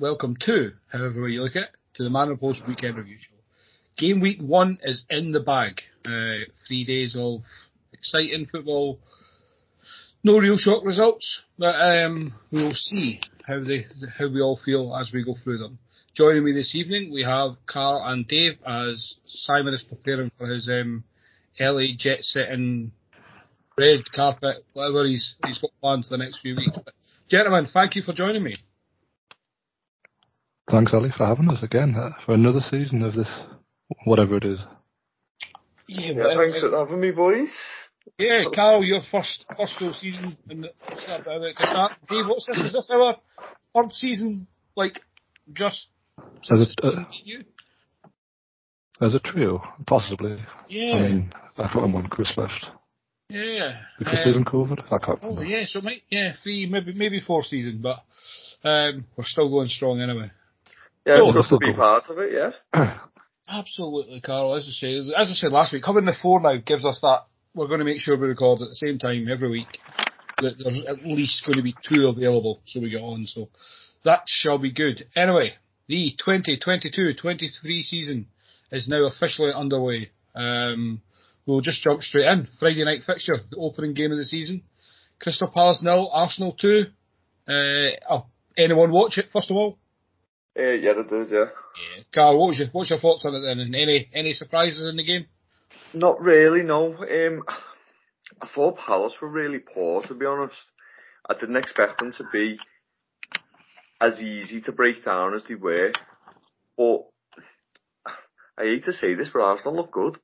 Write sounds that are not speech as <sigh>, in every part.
Welcome to, however you look at it, to the Manor Post Weekend Review Show. Game week one is in the bag. Uh, three days of exciting football. No real shock results, but um, we will see how they how we all feel as we go through them. Joining me this evening, we have Carl and Dave as Simon is preparing for his um, LA jet Set setting red carpet, whatever he's he's got planned for the next few weeks. But, gentlemen, thank you for joining me. Thanks, Ali, for having us again uh, for another season of this, whatever it is. Yeah, Yeah, thanks for having me, boys. Yeah, Carl, your first first full season in the start about to start. Dave, what's this? Is this our third season? Like just As a, uh, as a trio, possibly. Yeah, I mean, I thought when Chris left. yeah. Did Chris Um, leave in COVID? I can't oh yeah, so might yeah three maybe maybe four season, but um, we're still going strong anyway. Yeah, it's that's to be part of it, yeah. <clears throat> Absolutely, Carl. As I say, as I said last week, coming the four now gives us that. We're going to make sure we record at the same time every week. That there's at least going to be two available, so we get on. So that shall be good. Anyway, the 2022-23 season is now officially underway. Um, we'll just jump straight in. Friday night fixture, the opening game of the season. Crystal Palace nil, Arsenal two. Uh, oh, anyone watch it first of all? Uh, yeah, it does, yeah. Yeah. Carl, what was your what's your thoughts on it then? And any any surprises in the game? Not really, no. Um, I thought Palace were really poor, to be honest. I didn't expect them to be as easy to break down as they were. But I hate to say this, but Arsenal look good.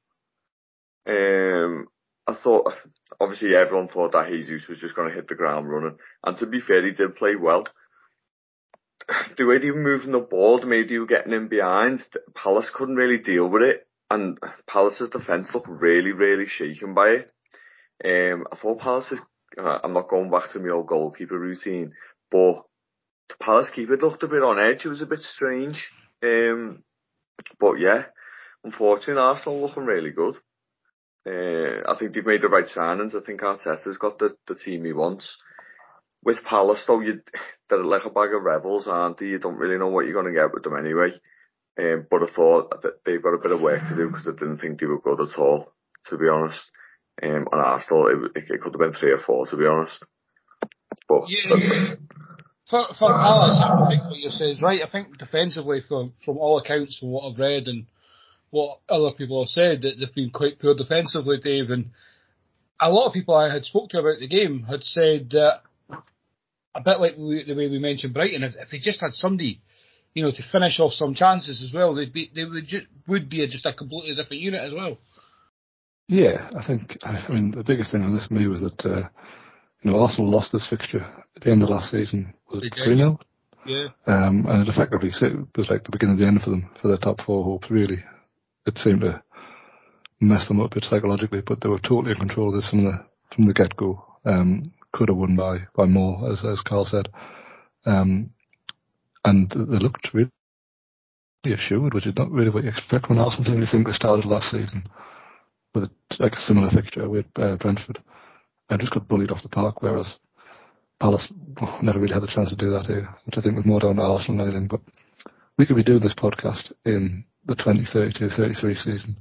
Um, I thought, obviously everyone thought that Jesus was just going to hit the ground running. And to be fair, he did play well. The way they were moving the ball, the way they were getting in behind, Palace couldn't really deal with it. And Palace's defence looked really, really shaken by it. Um, I thought Palace's, uh, I'm not going back to my old goalkeeper routine, but the Palace keeper looked a bit on edge. It was a bit strange. Um, but yeah, unfortunately, Arsenal looking really good. Uh, I think they've made the right signings. I think Arteta's got the, the team he wants. With Palace though, you, they're like a bag of rebels, aren't they? You don't really know what you're going to get with them anyway. Um, but I thought that they've got a bit of work to do because I didn't think they were good at all, to be honest. Um, on Arsenal, it, it, it could have been three or four, to be honest. But, Yeah, for for Palace, I think what you say is right. I think defensively, from from all accounts, from what I've read and what other people have said, that they've been quite poor defensively, Dave. And a lot of people I had spoke to about the game had said that a bit like we, the way we mentioned Brighton, if, if they just had somebody, you know, to finish off some chances as well, they'd be they would ju- would be a, just a completely different unit as well. Yeah, I think, I mean, the biggest thing on this for me was that, uh, you know, Arsenal lost this fixture at the end of last season. Was 3 0? Yeah, Um, and it effectively it was like the beginning of the end for them, for their top four hopes, really. It seemed to mess them up a bit psychologically, but they were totally in control of this from the, from the get-go. Um, could have won by, by more, as, as Carl said. Um, and they looked really assured, which is not really what you expect when Arsenal team. You think they started last season with like a similar fixture with uh, Brentford and just got bullied off the park, whereas Palace never really had the chance to do that here, which I think was more down to Arsenal than anything. But we could be doing this podcast in the 2032-33 season,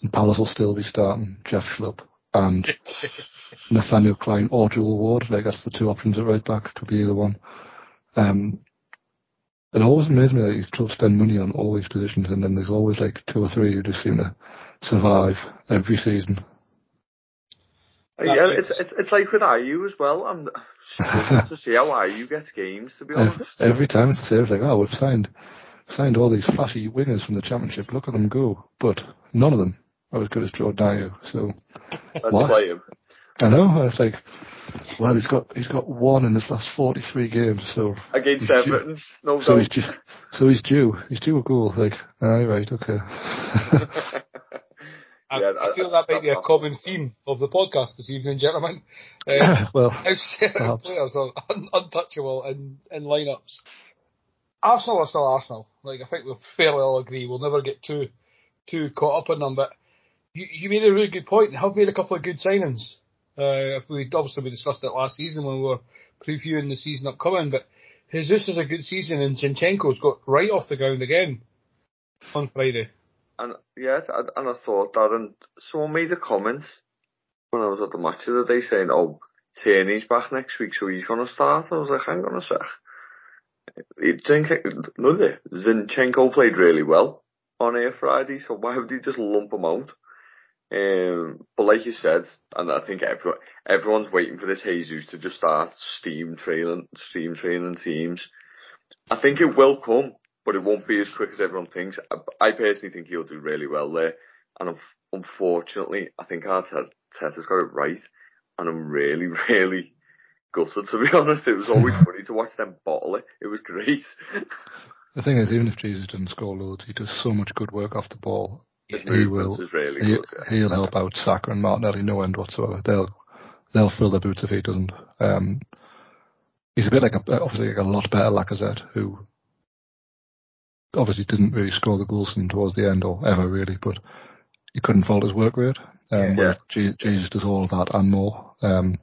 and Palace will still be starting Jeff Schlupp and <laughs> Nathaniel Clyne or Joel Ward. Like that's the two options at right back. Could be either one. Um, it always amazes me that these clubs spend money on all these positions, and then there's always like two or three who just seem to survive every season. Yeah, it's, it's it's like with Ayew as well. I'm struggling <laughs> to see how Ayew gets games. To be honest, Every, every time it's there, it's like, oh, we've signed signed all these flashy wingers from the championship. Look at them go, but none of them are as good as Jordan Ayew. So let's What? play him. I know it's like, well, he's got he's got one in his last forty three games, so Against Everton, no So he's due, so he's due. He's due a goal. Like, aye, right, okay. I, Yeah, I I- feel I- that might be a common theme of the podcast this evening, gentlemen. <laughs> Uh, well, <laughs> how certain players are un- untouchable in, in lineups. Arsenal are still Arsenal. Like I think we'll fairly all agree. We'll never get too too caught up in them. But you, made a really good point. Have made a couple of good signings. Uh, we obviously we discussed it last season when we were previewing the season upcoming. But Jesus is a good season, and Zinchenko's got right off the ground again on Friday. And yeah, and I thought that, and someone made a comment when I was at the match the other day saying, "Oh, Tierney's back next week, so he's gonna start." I was like, "Hang on a sec." Zinchenko played really well on air Friday, so why would he just lump him out? Um, but like you said, and I think everyone everyone's waiting for this Jesus to just start steam training, steam training teams. I think it will come, but it won't be as quick as everyone thinks. I, I personally think he'll do really well there, and unf- unfortunately, I think Arteta's got it right, and I'm really, <laughs> really gutted to be honest. It was always <laughs> funny to watch them bottle it. It was great. the thing is, even if Jesus doesn't score loads, he does so much good work off the ball. His He will. really He, good. yeah. he'll help out Saka and Martinelli no end whatsoever. They'll they'll fill their boots if he doesn't. Um, he's a bit like a obviously like a lot better Lacazette, who obviously didn't really score the goals in towards the end or ever really, but he couldn't fault his work rate. Um, Yeah. Jesus does all of that and more. Um,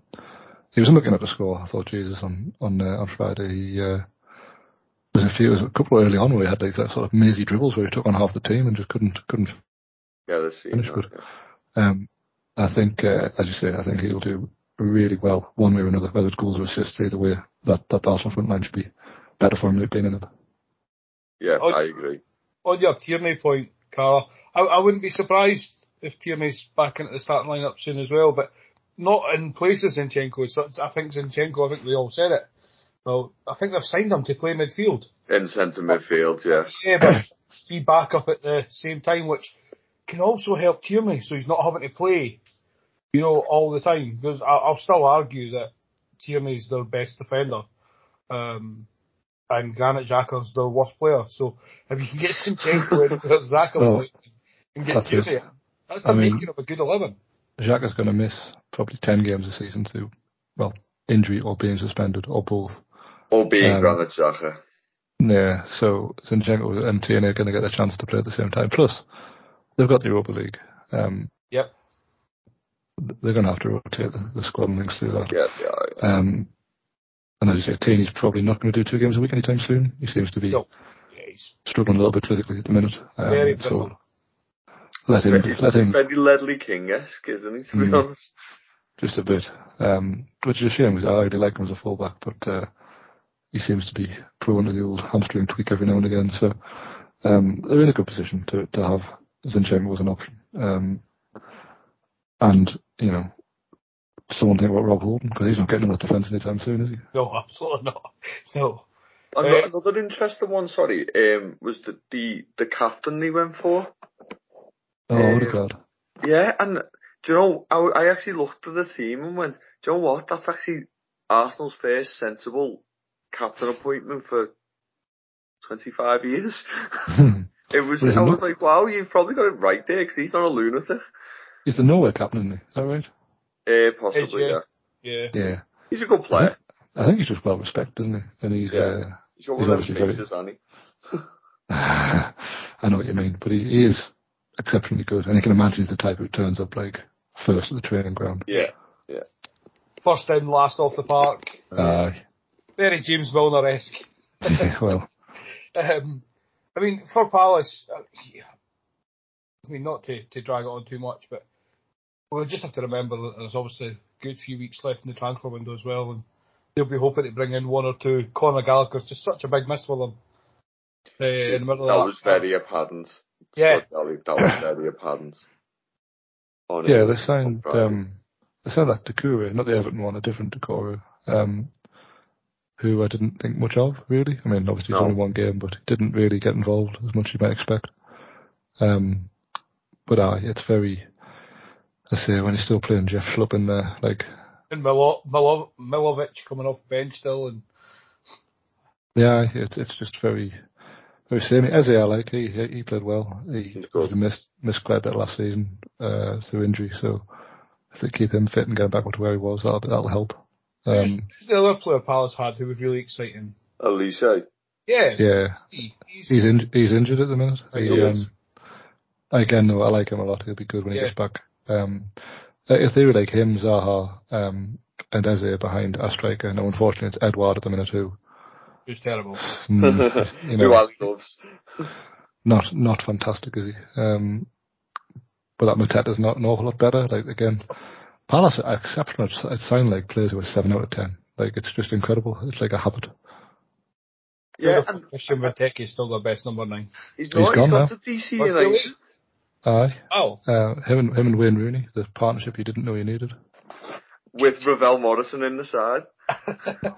he wasn't looking at the score. I thought Jesus on on uh, on Friday. He uh, there's a few, was a couple early on where he had these like, sort of mazy dribbles where he took on half the team and just couldn't couldn't Yeah, this scene. Finish good. um, I think, uh, as you say, I think he'll do really well one way or another, whether it's goals or assists, either way. That that Arsenal front line should be better for him being in it. Yeah, Oh, I agree. on your Tierney point, Carla, I, I wouldn't be surprised if Tierney's back into the starting lineup soon as well, but not in place of Zinchenko. So I think Zinchenko, I think we all said it. Well, I think they've signed him to play midfield. In centre midfield, yeah. Yeah, but be back up at the same time, which can also help Tierney, so he's not having to play, you know, all the time. Because I, I'll still argue that Tierney's their best defender. Um, and Granit Xhaka's their worst player. So if you can get Zinchenko in where Xhaka was Well, and get that's it. Tierney, in, that's the I mean- making of a good 11. Xhaka's going to miss probably 10 games this season too. well, injury or being suspended or both. Or being Um, Granit Xhaka. Yeah, so Zinchenko and Tierney are going to get a chance to play at the same time. Plus, they've got the Europa League. Um, Yep. they're going to have to rotate the, the squad and things through that. Yeah, yeah. Um, and as you say, Tierney's probably not going to do two games a week anytime soon. He seems to be No. Yeah, struggling a little bit physically at the minute. Um, very so let him, He's let him Freddie Ledley King-esque, isn't he, to be Mm. honest? just a bit. Um, which is a shame because I really like him as a fullback, but uh, he seems to be prone to the old hamstring tweak every now and again. So um, they're in a good position to, to have Zinchenko was an option. Um, and, you know, someone think about Rob Holding because he's not getting that defence anytime soon, is he? No, <laughs> absolutely not. No. Ano- Uh, Another interesting one, sorry, um, was the, the, the captain they went for. Oh, Odegaard. Yeah, and do you know, I, I actually looked at the team and went, do you know what, that's actually Arsenal's first sensible captain appointment for 25 years. <laughs> <laughs> it was, Well, I not- was like, wow, you've probably got it right there, because he's not a lunatic. he's the Norway captain, isn't he? Is that right? Uh, possibly, yeah. yeah. Yeah. Yeah. He's a good player. I think he's just well respected, isn't he? And he's, Yeah. He's got one of obviously those very- faces, hasn't he? uh, <laughs> I know what you mean, but he, he is exceptionally good. And you can imagine he's the type who turns up like first at the training ground. Yeah. yeah. First in, last off the park. Uh, Very James Milner-esque. <laughs> well, <laughs> Um, I mean, for Palace, uh, yeah, I mean, not to, to drag it on too much, but Well, we just have to remember that there's obviously a good few weeks left in the transfer window as well, and they'll be hoping to bring in one or two. Conor Gallagher's just such a big miss for them. Uh, in the middle that of was very apparent. Yeah. So, that was very apparent. On, Yeah, they on signed Friday. um, they signed that Doucouré, not the Everton one, a different Doucouré, um, who I didn't think much of really. I mean, obviously it's No. only one game, but he didn't really get involved as much as you might expect. Um, but uh, it's very, I say, when he's still playing Jeff Schlupp in there, like and Milo- Milo- Milovic coming off bench still, and Yeah, it's it's just very, very samey. Eze, I like. He he he played well. He he missed missed quite a bit last season uh, through injury, so if they keep him fit and get him back to where he was, that'll that'll help. Who's, Um, who's the other player Palace had who was really exciting? Alicia. Yeah, yeah, he, he's, he's in, he's injured at the minute. I He, know. um, again, no, I like him a lot. He'll be good when he gets back. Um, if they were like him, Zaha, um, and Eze behind a striker, no, unfortunately it's Edward at the minute who, who's terrible. mm, <laughs> you Who know, Ali loves. not not fantastic, is he? Um, but that Mateta's not an awful lot better. Like again, Palace are exceptional. It's- It sound like players who are seven out of ten. Like it's just incredible. It's like a habit. Yeah, and Christian Benteke is still their best number nine. he's, He's not, gone he's now. to DC What's the United. Aye, Oh, uh, him and him and Wayne Rooney, the partnership you didn't know you needed. With Ravel Morrison in the side. <laughs>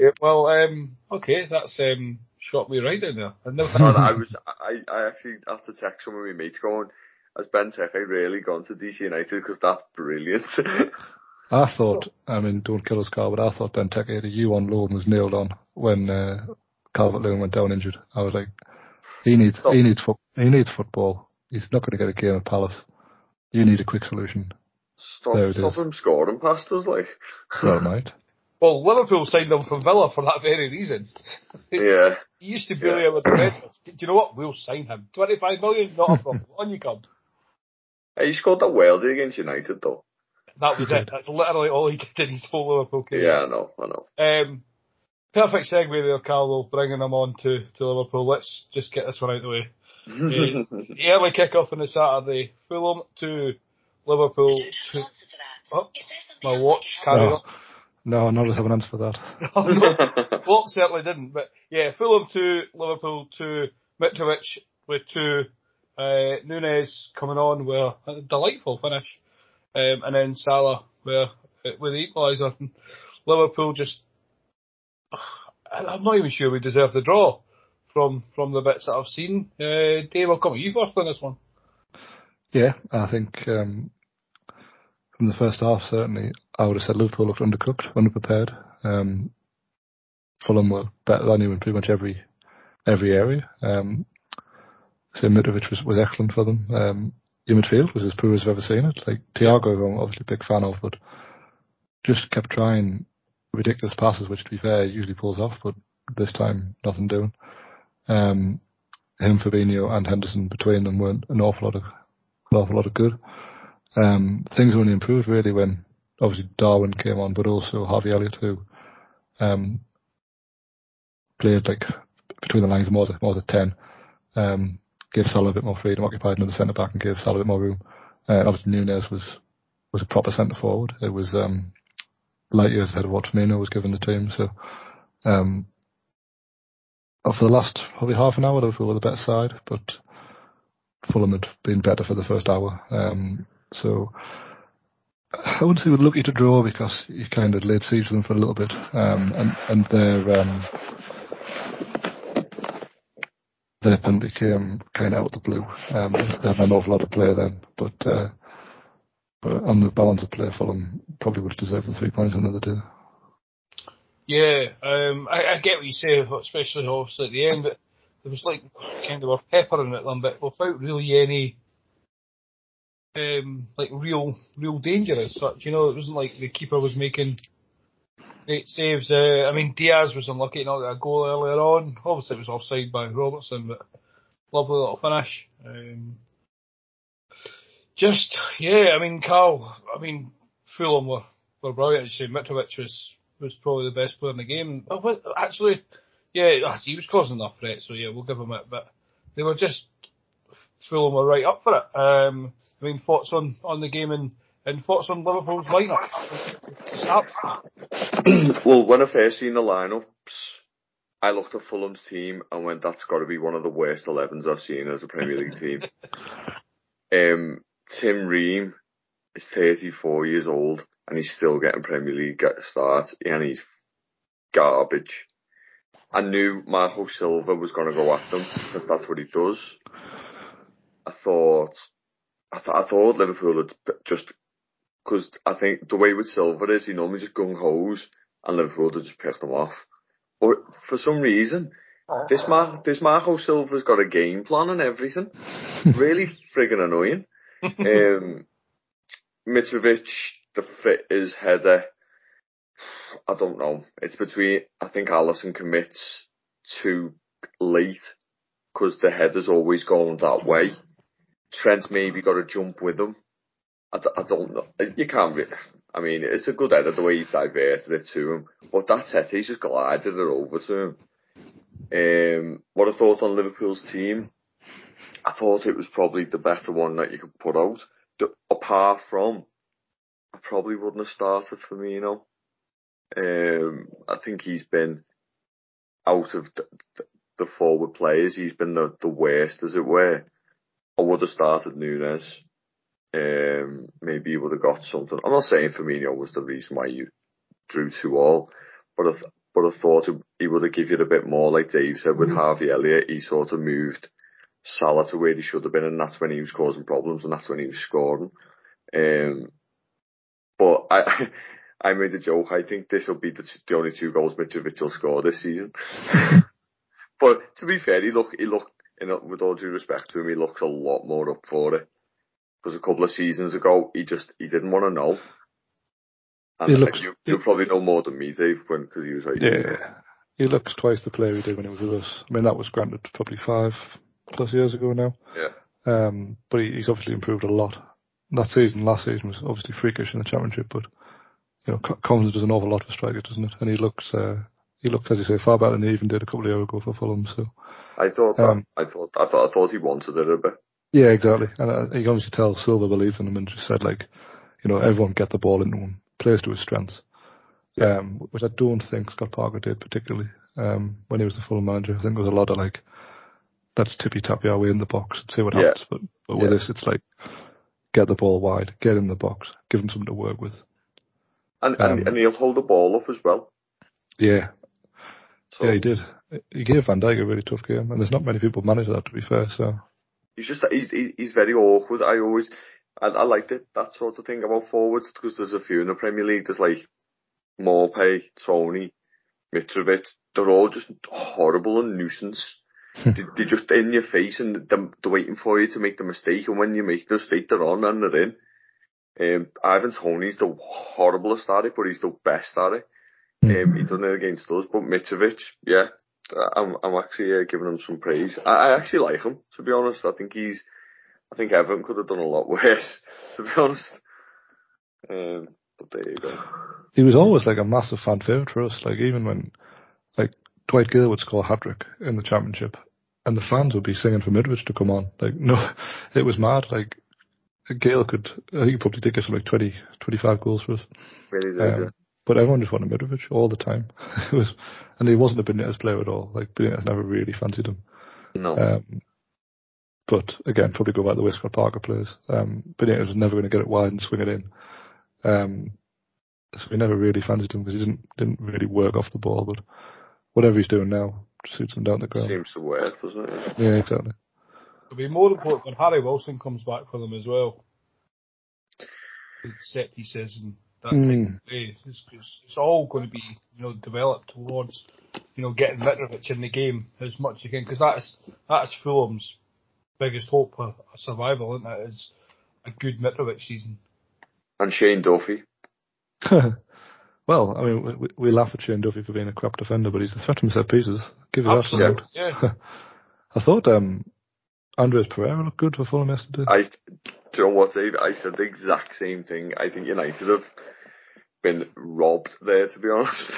yeah, well, um, okay, that's um, shot me right in there. I never and I was, I, I actually had to text some of my mates going, has Benteke really gone to DC United? Because that's brilliant. <laughs> I thought, I mean, don't kill us, Carl, but I thought Benteke had a U on loan was nailed on when uh, Calvert-Lewin went down injured. I was like, he needs, Stop. he needs, fo- he needs football. He's not going to get a game at Palace. You need a quick solution. stop, There it stop is. him scoring past us, like. Well, mate. <laughs> Well, Liverpool signed him from Villa for that very reason. yeah. <laughs> He used to bully him with the Reds. Do you know what? We'll sign him. 25 million, not a problem. On you come. Hey, He scored that Wales against United, though. That was it. That's literally all he did in his whole Liverpool career. Yeah, I know, I know. Um, perfect segue there, Carlo, bringing them on to, to Liverpool. Let's just get this one out of the way. <laughs> The early kick-off on the Saturday, Fulham to Liverpool. To, oh, my watch carried No, on. no, none of us have an answer for that. Oh, no. Well, <laughs> certainly didn't, but yeah, Fulham to Liverpool to Mitrovic with two, uh, Nunez coming on with a delightful finish, um, and then Salah with, with the equaliser. Liverpool just, I'm not even sure we deserve the draw from from the bits that I've seen. Uh, Dave, I'll come to you first on this one. Yeah, I think um, from the first half, certainly, I would have said Liverpool looked undercooked, underprepared. Um, Fulham were better than you in pretty much every every area. Um, so Mitrovic was, was excellent for them. Um, your midfield was as poor as I've ever seen it. Like Thiago, who I'm obviously a big fan of, but just kept trying ridiculous passes, which to be fair, usually pulls off, but this time nothing doing. Um, him, Fabinho, and Henderson between them weren't an awful lot of an awful lot of good. Um, things only improved really when obviously Darwin came on, but also Harvey Elliott who um, played like between the lines more a, more a ten. Um, gave Salah a bit more freedom, occupied another centre back, and gave Salah a bit more room. Uh, obviously Nunez was was a proper centre forward. It was um, light years ahead of what Firmino was given the team. So um, for the last probably half an hour, Liverpool were the better side, but Fulham had been better for the first hour. Um, so I wouldn't say we're lucky to draw because you kind of laid siege to them for a little bit, um, and and their um, penalty came kind of out of the blue. Um, they had an awful lot of play then, but uh, but on the balance of play, Fulham probably would have deserved the three points another day. Yeah, um, I, I get what you say, especially obviously at the end, but there was like kind of a peppering at them, but without really any um, like real real danger as such. You know, it wasn't like the keeper was making great saves. Uh, I mean, Diaz was unlucky not to get a goal earlier on. Obviously, it was offside by Robertson, but lovely little finish. Um, just yeah, I mean, Carl. I mean, Fulham were were brilliant. Say, Mitrovic was was probably the best player in the game. Actually, yeah, ah, he was causing enough threat, so yeah, we'll give him it. But they were just Fulham were right up for it. Um, I mean, thoughts on, on the game and, and thoughts on Liverpool's lineup? <clears throat> well, when I first seen the lineups, I looked at Fulham's team and went, that's got to be one of the worst 11s I've seen as a Premier League team. <laughs> um, Tim Ream is 34 years old and he's still getting Premier League starts and he's garbage. I knew Marco Silva was going to go at them because that's what he does. I thought, I, th- I thought Liverpool had just, because I think the way with Silva is he normally just gung hos and Liverpool just picked him off. But for some reason, this Mar- this Marco Silva's got a game plan and everything. <laughs> really friggin' annoying. um, Mitrovic, the fit is header. I don't know. It's between, I think Alisson commits too late because the header's always going that way. Trent's maybe got to jump with him. I d- I don't know. You can't really, I mean, it's a good header the way he's diverted it to him. But that's it. He's just glided it over to him. Um, what I thought on Liverpool's team, I thought it was probably the better one that you could put out. The, apart from, I probably wouldn't have started Firmino. Um, I think he's been out of the, the, forward players. He's been the, the worst, as it were. I would have started Nunez. Um, maybe he would have got something. I'm not saying Firmino was the reason why you drew two all, but I, th- but I thought he would have given you a bit more, like Dave said, with mm-hmm. Harvey Elliott. He sort of moved Salah to where he should have been, and that's when he was causing problems, and that's when he was scoring. Um, but I, <laughs> I made a joke. I think this will be the, the only two goals Mitrovic will score this season. <laughs> but to be fair, he look, he look, you with all due respect to him, he looks a lot more up for it. Because a couple of seasons ago, he just he didn't want to know. And he looks, you, you probably know more than me, Dave, because he was like, yeah, he looks twice the player he did when he was with us. I mean, that was granted probably five plus years ago now. Yeah. Um, but he, he's obviously improved a lot. That season, last season was obviously freakish in the championship, but you know, Collins does an awful lot for strikers, doesn't it? And he looks, uh, he looks, as you say, far better than he even did a couple of years ago for Fulham. So. I thought, um, that, I thought, I thought, I thought he wanted it a bit. Yeah, exactly. And uh, you can obviously tell Silva believes in him and just said like, you know, everyone get the ball into him, plays to his strengths. Um, which I don't think Scott Parker did particularly. Um, when he was the full manager, I think there was a lot of like, let's tippy tap your way in the box and see what happens. But, but with yeah. this, it's like, get the ball wide, get in the box, give him something to work with. And, and, um, and he'll hold the ball up as well. Yeah. So, yeah, he did. He gave Van Dijk a really tough game, and there's not many people manage that to be fair, so he's just he's he's very awkward. I always I, I liked it that sort of thing about forwards because there's a few in the Premier League. There's like Maupay, Toney, Mitrovic. They're all just horrible and nuisance. they, they're just in your face and they're, they're, waiting for you to make the mistake. And when you make the mistake, they're on and they're in. Um, Ivan Toney's the horriblest at it, but he's the best at it. Um, he's done it against us, but Mitrovic, yeah, I'm I'm actually uh, giving him some praise. I, I actually like him to be honest. I think he's I think Everton could have done a lot <laughs> worse to be honest. Um, but there you go. He was always like a massive fan favourite for us. Like even when like Dwight Gayle would score a hat trick in the championship, and the fans would be singing for Mitrovic to come on. Like no, <laughs> it was mad. Like Gayle could, I think he probably did get some like 20, 25 goals for us. Really did, um. But everyone just wanted Mitrovic all the time. <laughs> it was, and he wasn't a Benitez player at all. Like Benitez never really fancied him. No. Um, but again, probably go back to the way Scott Parker players. Um, Benitez was never going to get it wide and swing it in. Um, so we never really fancied him because he didn't didn't really work off the ball. But whatever he's doing now suits him down the ground. Seems to work, doesn't it? Yeah, exactly. It'll be more important when Harry Wilson comes back for them as well. Set pieces and that mm. kind of way. It's, it's, it's, all going to be, you know, developed towards, you know, getting Mitrovic in the game as much as you can, because that's, that's Fulham's biggest hope for survival, isn't it? Is a good Mitrovic season. And Shane Duffy. <laughs> well, I mean, we, we, laugh at Shane Duffy for being a crap defender, but he's a threat to set pieces. Give us that Yeah. <laughs> I thought um, Andreas Pereira looked good for Fulham yesterday. I, do you know what, Dave? I said the exact same thing. I think United have been robbed there, to be honest.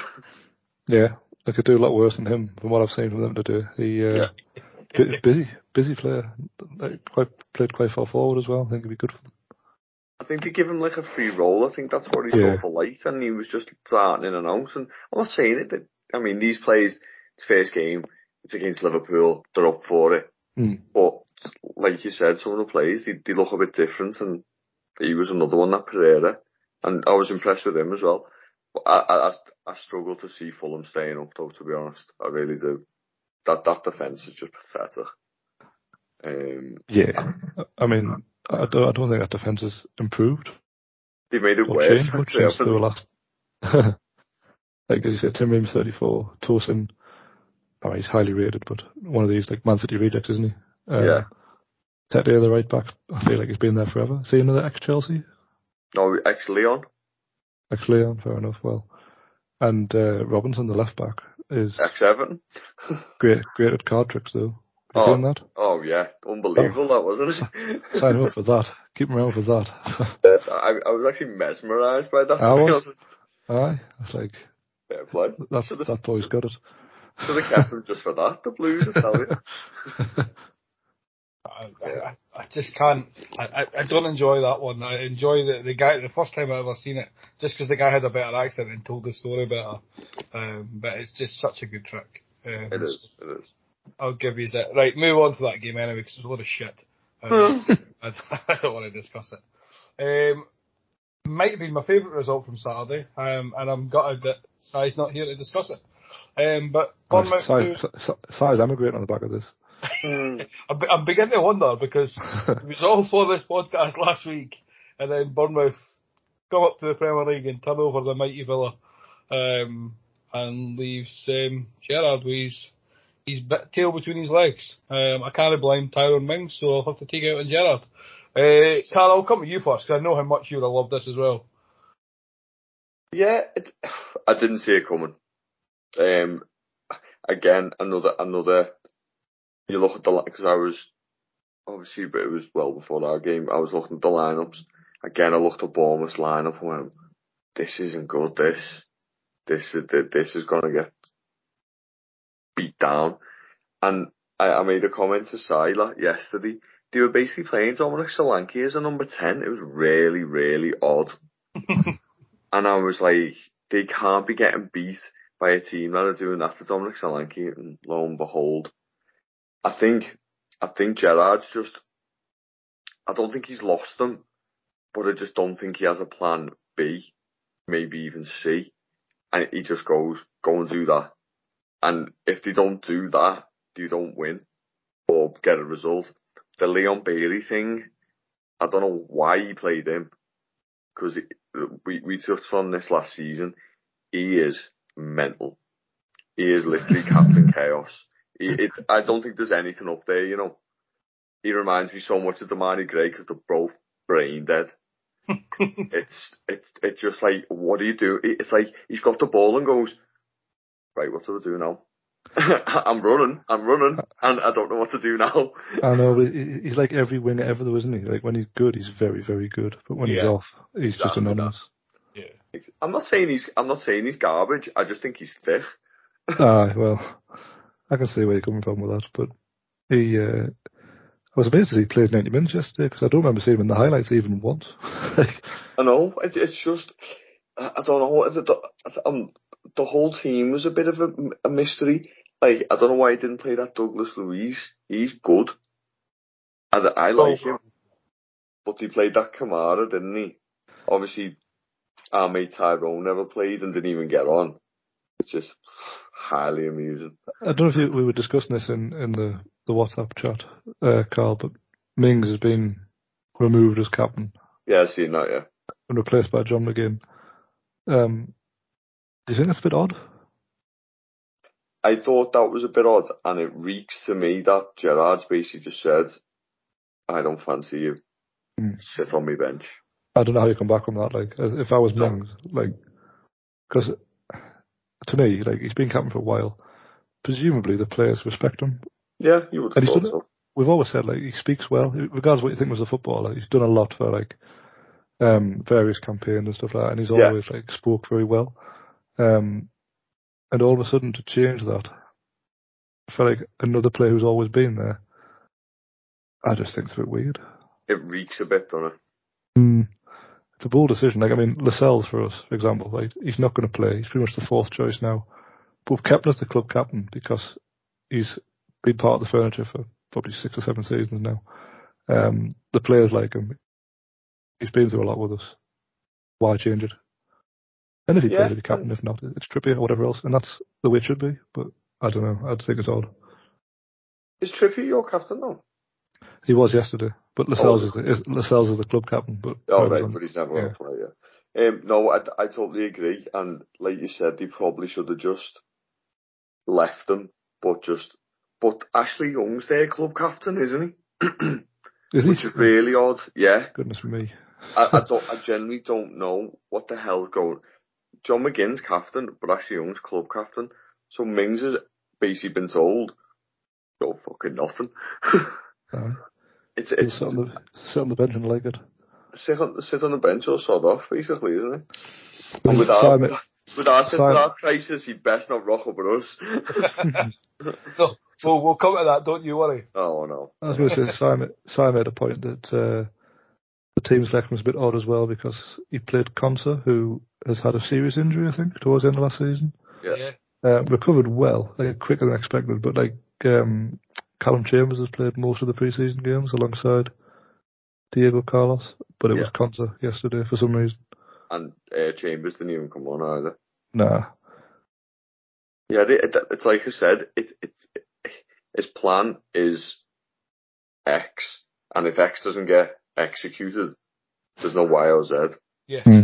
Yeah, they could do a lot worse than him, from what I've seen from them to do. He, uh, yeah. bu- busy, busy player. Like, quite played quite far forward as well. I think it'd be good for them. I think they give him like a free role. I think that's what he Yeah. saw for light, and he was just starting in and out. And I'm not saying it, but I mean these players. It's first game. It's against Liverpool. They're up for it. Mm. But like you said, some of the players they, they look a bit different, and he was another one that Pereira, and I was impressed with him as well. But I I, I, I struggle to see Fulham staying up though. To be honest, I really do. That that defense is just pathetic. Um, Yeah. I mean, I don't, I don't think that defence has improved. they made it or worse. changed actually, since they were last. <laughs> like as you said, Tim Ream's 34, Tosin, I mean, he's highly rated, but one of these like Man City rejects, isn't he? Um, Yeah. Tete, the right back, I feel like he's been there forever. See another ex-Chelsea? No, ex Leon, Ex Leon, fair enough, well. And uh, Robinson, the left back, is ex Everton. great great at card tricks though. Have you Oh. seen that? Oh yeah, unbelievable that wasn't it? <laughs> Sign up for that. Keep him around for that. <laughs> I, I was actually mesmerised by that. I was. <laughs> Aye. It's like, Fair play. that, have that boy's got it. should have kept him just for that. The Blues, I tell you. I, I, I just can't. I, I, I don't enjoy that one. I enjoy the the guy. The first time I ever seen it, just because the guy had a better accent and told the story better. Um, but it's just such a good trick. Um, It is. It is. I'll give you that. Right, move on to that game anyway because it's a lot of shit. Um, <laughs> I, I don't want to discuss it. Um, might have been my favourite result from Saturday, um, and I'm gutted that Sai's not here to discuss it. Um, but Bournemouth. Size, size emigrating on the back of this. Hmm. <laughs> I'm, I'm beginning to wonder because it was all for this podcast last week, and then Bournemouth come up to the Premier League and turn over the mighty Villa, um, and leaves um, Gerrard with his, tail between his legs. Um, I can't blame Tyrone Mings, so I'll have to take out on Gerrard. Uh, Carl, I'll come to you first because I know how much you would have loved this as well. Yeah, it, <sighs> I didn't see it coming. Um, again, another another. You look at the because I was obviously, but it was well before our game. I was looking at the lineups. Again, I looked at Bournemouth's lineup and went, "This isn't good. This, this is this is gonna get beat down." And I, I made a comment to Sila yesterday. They were basically playing Dominic Solanke as a number ten. It was really, really odd. <laughs> And I was like, they can't be getting beat by a team that are doing that to Dominic Solanke. And lo and behold, I think, I think Gerrard's just, I don't think he's lost them, but I just don't think he has a plan B, maybe even C. And he just goes, go and do that. And if they don't do that, they don't win or get a result. The Leon Bailey thing, I don't know why he played him because we we touched on this last season. He is mental. He is literally Captain Chaos. He, it, I don't think there's anything up there. You know, he reminds me so much of Demarai Gray because they're both brain dead. <laughs> it's it's it's just like what do you do? It's like he's got the ball and goes, right, what do I do now? <laughs> I'm running, I'm running, and I don't know what to do now. I know, but he's like every winger ever though, isn't he? Like when he's good, he's very, very good. But when he's off, he's just Exactly anonymous. Yeah. I'm not saying he's I'm not saying he's garbage. I just think he's thick. Aye, well, I can see where you're coming from with that, but he, uh, I was amazed that he played 90 minutes yesterday because I don't remember seeing him in the highlights even once. <laughs> I know. It, it's just I I don't know. The, the, um, the whole team was a bit of a, a mystery. Like I don't know why he didn't play that Douglas Luiz. He's good. I, I like Oh. him, but he played that Kamara, didn't he? Obviously, our mate Tyrone never played and didn't even get on. It's just highly amusing. I don't know if you, we were discussing this in, in the, the WhatsApp chat, uh, Carl, but Mings has been removed as captain Yeah, I've seen that. Yeah. and replaced by John McGinn. Um, do you think that's a bit odd? I thought that was a bit odd, and it reeks to me that Gerrard's basically just said, "I don't fancy you. Hmm. Sit on my bench." I don't know how you come back from that. Like, if I was No. Mings, like, because to me, like, he's been captain for a while. Presumably, the players respect him. Yeah, you would And done. We've always said like he speaks well, regardless of what you think was a footballer. He's done a lot for like um, various campaigns and stuff like that, and he's Yeah. always like spoke very well. Um, and all of a sudden to change that, for like another player who's always been there, I just think it's a bit weird. It reeks a bit, doesn't it? Mm. It's a bold decision. Like I mean, Lascelles for us, for example, like he's not going to play. He's pretty much the fourth choice now. But we've kept him as the club captain because he's been part of the furniture for probably six or seven seasons now. Um, the players like him. He's been through a lot with us. Why change it? And if he Yeah. plays, he'll be captain. If not, it's Trippier or whatever else. And that's the way it should be. But I don't know. I'd think it's odd. Is Trippier your captain now? He was yesterday, but Lascelles Oh. is the is, Lascelles is the club captain. But Oh, right, on- but he's never yeah. going to play, yeah. Um, no, I, I totally agree. And like you said, they probably should have just left him, but just, but Ashley Young's their club captain, isn't he? <clears throat> Is he? Which is really odd. Yeah. Goodness me. I, I <laughs> don't, I genuinely don't know what the hell's going. John McGinn's captain, but Ashley Young's club captain. So Mings has basically been told, go fucking nothing. <laughs> Uh, it's, it's, sit on the sit on the bench and like it. sit on, sit on the bench or sod off, basically, isn't it? And with our, Simon, with our centre Simon- half crisis, he best not rock up with us. <laughs> No, well, we'll come to that. Don't you worry. oh no. I was going to say Simon. Simon made a point that uh, the team selection was a bit odd as well because he played Konsa, who has had a serious injury, I think, towards the end of last season. Yeah. Uh, recovered well, like quicker than expected, but like um, Callum Chambers has played most of the preseason games alongside Diego Carlos, but it was Yeah. Konsa yesterday for some reason. And uh, Chambers didn't even come on either. Nah, Yeah, it, it, it's like I said, it, it, his plan is X, and if X doesn't get executed, there's no Y or Z. Yes. Hmm.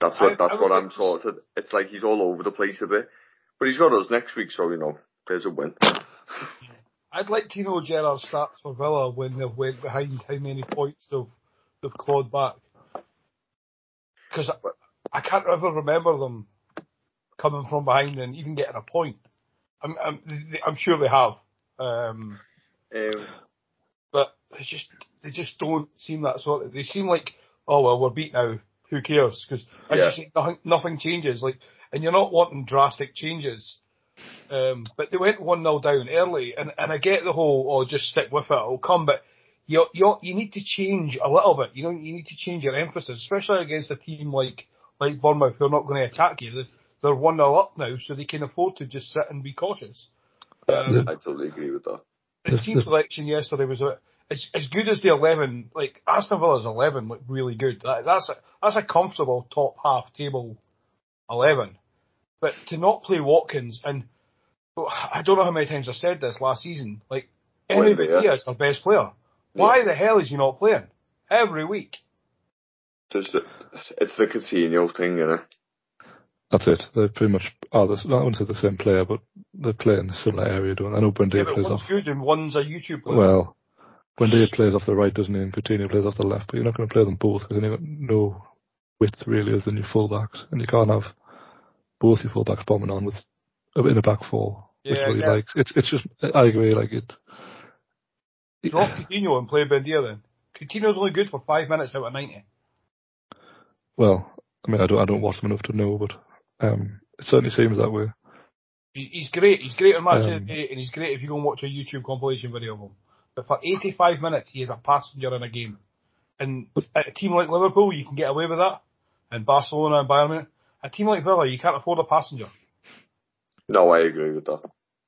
That's I- what that's I what I'm like to sort of. It's like he's all over the place a bit, but he's got us next week, so you know there's a win. <laughs> I'd like to know Gerrard's stats for Villa when they've went behind, how many points they've, they've clawed back. Because I, I can't ever remember them coming from behind and even getting a point. I'm, I'm, I'm sure they have. Um, Um, but it's just, they just don't seem that sort of, they seem like, oh well, we're beat now, who cares? Because as Yeah. you say, nothing, nothing changes. Like, and you're not wanting drastic changes. Um, but they went one 0 down early, and, and I get the whole, oh, just stick with it, it'll come. But you you you need to change a little bit. You know, you need to change your emphasis, especially against a team like like Bournemouth, who are not going to attack you. They're- They're one 0 up now, so they can afford to just sit and be cautious. Um, I totally agree with that. the team selection yesterday was a, as as good as the eleven. Like Aston Villa's eleven looked really good. That, that's a that's a comfortable top half table eleven. But to not play Watkins and oh, I don't know how many times I said this last season. Like Wait, Emmy yeah. is our best player. Why the hell is he not playing every week? Just the, it's the casino thing, you know. that's it. They're pretty much oh, are the, I wouldn't say the same player, but they play in a similar area. Don't I know Yeah, Buendia but plays one's off. good and one's a YouTube player. Well, Buendia plays off the right, doesn't he? And Coutinho plays off the left. But you're not going to play them both because then you've got no width really other than your fullbacks, and you can't have both your fullbacks bombing on with in a back four, which Yeah, he yeah. likes. It's it's just I agree. Like it. Drop Coutinho and play Buendia then. Coutinho's only good for five minutes out of ninety. Well, I mean, I don't I don't watch him enough to know, but um, it certainly seems that way. He's great. He's great on match Um, of day, and he's great if you go and watch a YouTube compilation video of him. But for 85 minutes, he is a passenger in a game. And at a team like Liverpool, you can get away with that. And Barcelona and Bayern Munich. A team like Villa, you can't afford a passenger. No, I agree with that.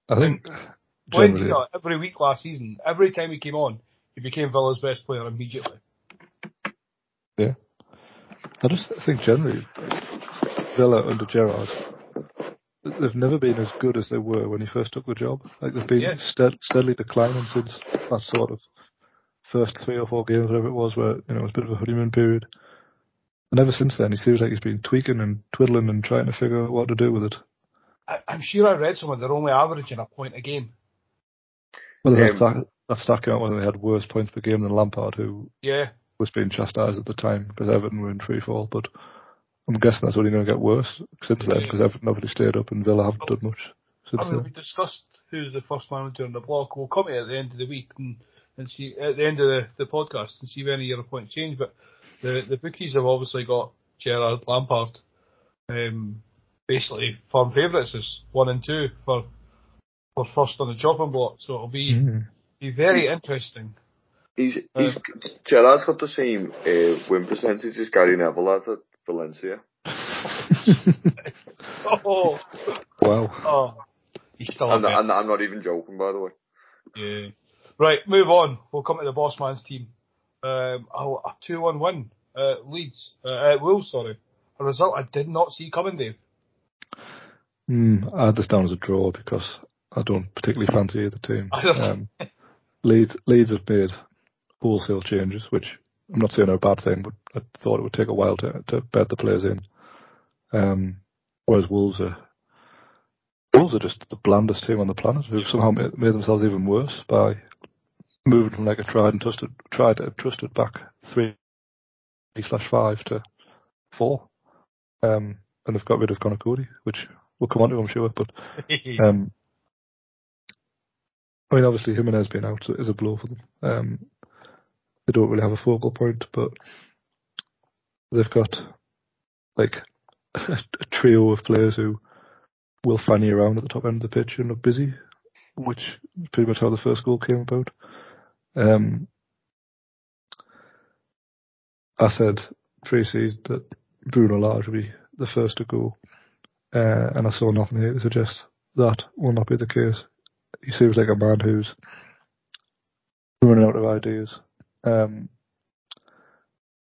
I think Wendy, generally, every week last season, every time he came on, he became Villa's best player immediately. yeah. I just think generally, Villa under Gerrard, they've never been as good as they were when he first took the job. Like they've been Yeah. stead- steadily declining since that sort of first three or four games, whatever it was, where you know it was a bit of a honeymoon period. And ever since then, he seems like he's been tweaking and twiddling and trying to figure out what to do with it. I, I'm sure I read somewhere they're only averaging a point a game. Well, Um, that's that, that stat came out when they had worse points per game than Lampard, who Yeah. was being chastised at the time because Everton were in free fall. But I'm guessing that's only going to get worse since then because Everton obviously stayed up and Villa haven't done much since I mean, we then. discussed who's the first manager on the block. We'll come to it at the end of the week and, and see at the end of the, the podcast and see if any other points change. But the the bookies have obviously got Gerrard Lampard, um, basically firm favourites as one and two for we're first on the chopping block, so it'll be Mm. be very interesting. He's he's Gerrard's got the same uh, win percentage as Gary Neville had at Valencia. <laughs> Oh, wow. oh. he's still a And, bit. and I'm not even joking, by the way. Yeah. Right, move on. We'll come to the boss man's team. Um, oh, a 2 1 win. Uh, Leeds. Uh, uh, Wolves, sorry. A result I did not see coming, Dave. Mm, I had this down as a draw because I don't particularly fancy either team. <laughs> Um, Leeds, Leeds have made wholesale changes, which I'm not saying are a bad thing, but I thought it would take a while to, to bed the players in. Um, whereas Wolves are, Wolves are just the blandest team on the planet who've somehow made, made themselves even worse by moving from like a tried and trusted, tried and trusted back three slash five to four. Um, and they've got rid of Conor Coady, which we'll come on to, I'm sure, but <laughs> um, I mean, obviously Jimenez being out is a blow for them. Um, they don't really have a focal point, but they've got like <laughs> a, trio of players who will fanny around at the top end of the pitch and look busy, which is pretty much how the first goal came about. Um, I said pre-season that Bruno Lage would be the first to go, uh, and I saw nothing here to suggest that will not be the case. He seems like a man who's running out of ideas. Um,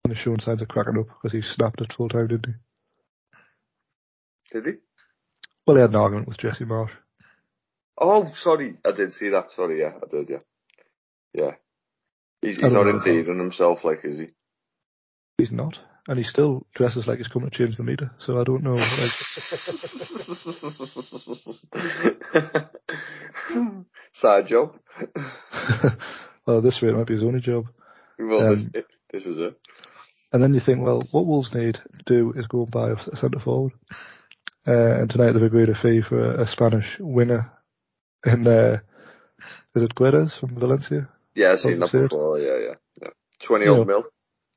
and is showing signs of cracking up because he snapped at full time, didn't he? Did he? Well, he had an argument with Jesse Marsch. Oh, sorry. I did see that. Sorry, yeah, I did, yeah. Yeah. He's, he's not endearing himself, like, is he? He's not, and he still dresses like he's coming to change the meter. So I don't know. Like, <laughs> Side job. <laughs> well, at this rate, it might be his only job. Well, Um, this, this is it. And then you think, well, what Wolves need to do is go and buy a centre forward. Uh, and tonight they've agreed a fee for a, a Spanish winger. And uh, is it Guedes from Valencia? Yeah, I've seen that see it? before, yeah, yeah. yeah. 20 Yeah. old mil.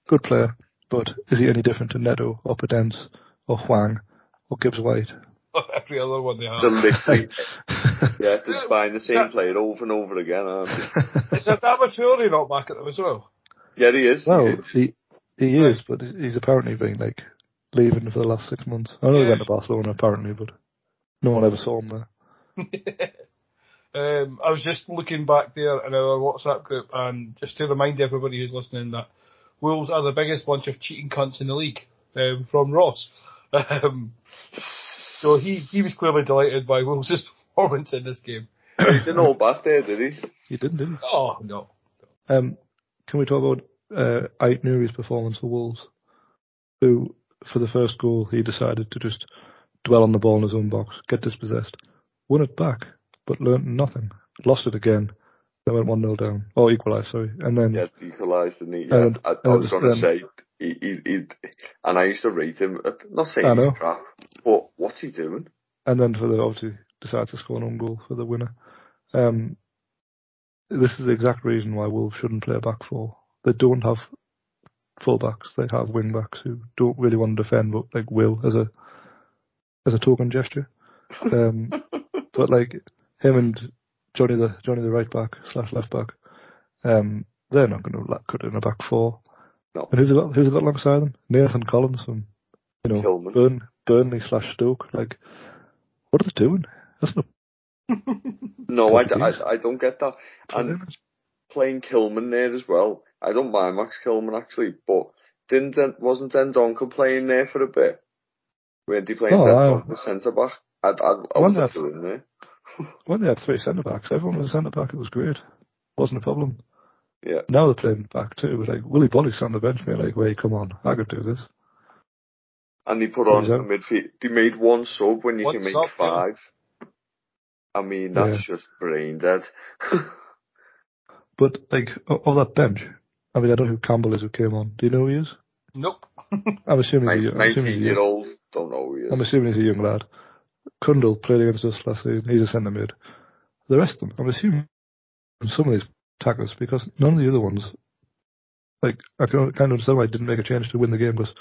Good player, but is he any different to Neto or Podence or Hwang or Gibbs White? <laughs> Every other one they have. They're literally, yeah, <laughs> Yeah, they're buying the same yeah. player over and over again, aren't they? <laughs> Is that Damaturi not back at them as well? Yeah, he is. well, He- he he is, but he's apparently been like leaving for the last six months. I know he went to Barcelona apparently, but no one ever saw him there. Um, I was just looking back there in our WhatsApp group, and just to remind everybody who's listening that Wolves are the biggest bunch of cheating cunts in the league, um, from Ross. <laughs> Um, so he, he was clearly delighted by Wolves' <laughs> performance in this game. he didn't hold back there, did he? He didn't, did he? Oh, no. Um, can we talk about uh, Ait Nouri's performance for Wolves? Who, for the first goal, he decided to just dwell on the ball in his own box, get dispossessed, won it back, but learnt nothing. Lost it again. Then went one 0 down, or equalised, sorry, and then Yeah, equalised, didn't he? Yeah, And- I, I and was going to say, he, he, he, and I used to rate him, uh, not saying he's crap, but what's he doing? and then for the obviously decided to score an own goal for the winner. Um, this is the exact reason why Wolves shouldn't play a back four. They don't have full backs. They have wing backs who don't really want to defend, but like will as a as a token gesture. <laughs> Um, but like him and Johnny the Johnny the right back slash left back, um, they're not going to cut in a back four. No. And who's got? Who's got alongside them? Nathan Collins from you know Kilman. Burn, Burnley slash Stoke. Like, what are they doing? That's not <laughs> No, I. I, I don't get that. And playing Kilman there as well. I don't mind Max Kilman actually, but didn't wasn't Dendoncker playing there for a bit? Weren't he playing Oh, I- Dendoncker centre back? I I would wonder if- there. When they had three centre backs, everyone was a centre back. It was great. Wasn't a problem. Yeah. Now they're playing back too. It was like Willy Boly's on the bench, me like, wait, come on, I could do this. And they put on Who's a midfield. They made one sub when you One can make sub, yeah. five. I mean, that's just brain dead. <laughs> But like o- of that bench, I mean, I don't know who Campbell is who came on. Do you know who he is? Nope. I'm assuming he's a, I'm assuming a, nineteen-year-old. don't know who he is. I'm assuming he's a young lad. Kundal played against us last season. He's a centre mid. The rest of them, I'm assuming some of these tackles because none of the other ones, like I can kind of understand why he didn't make a change to win the game because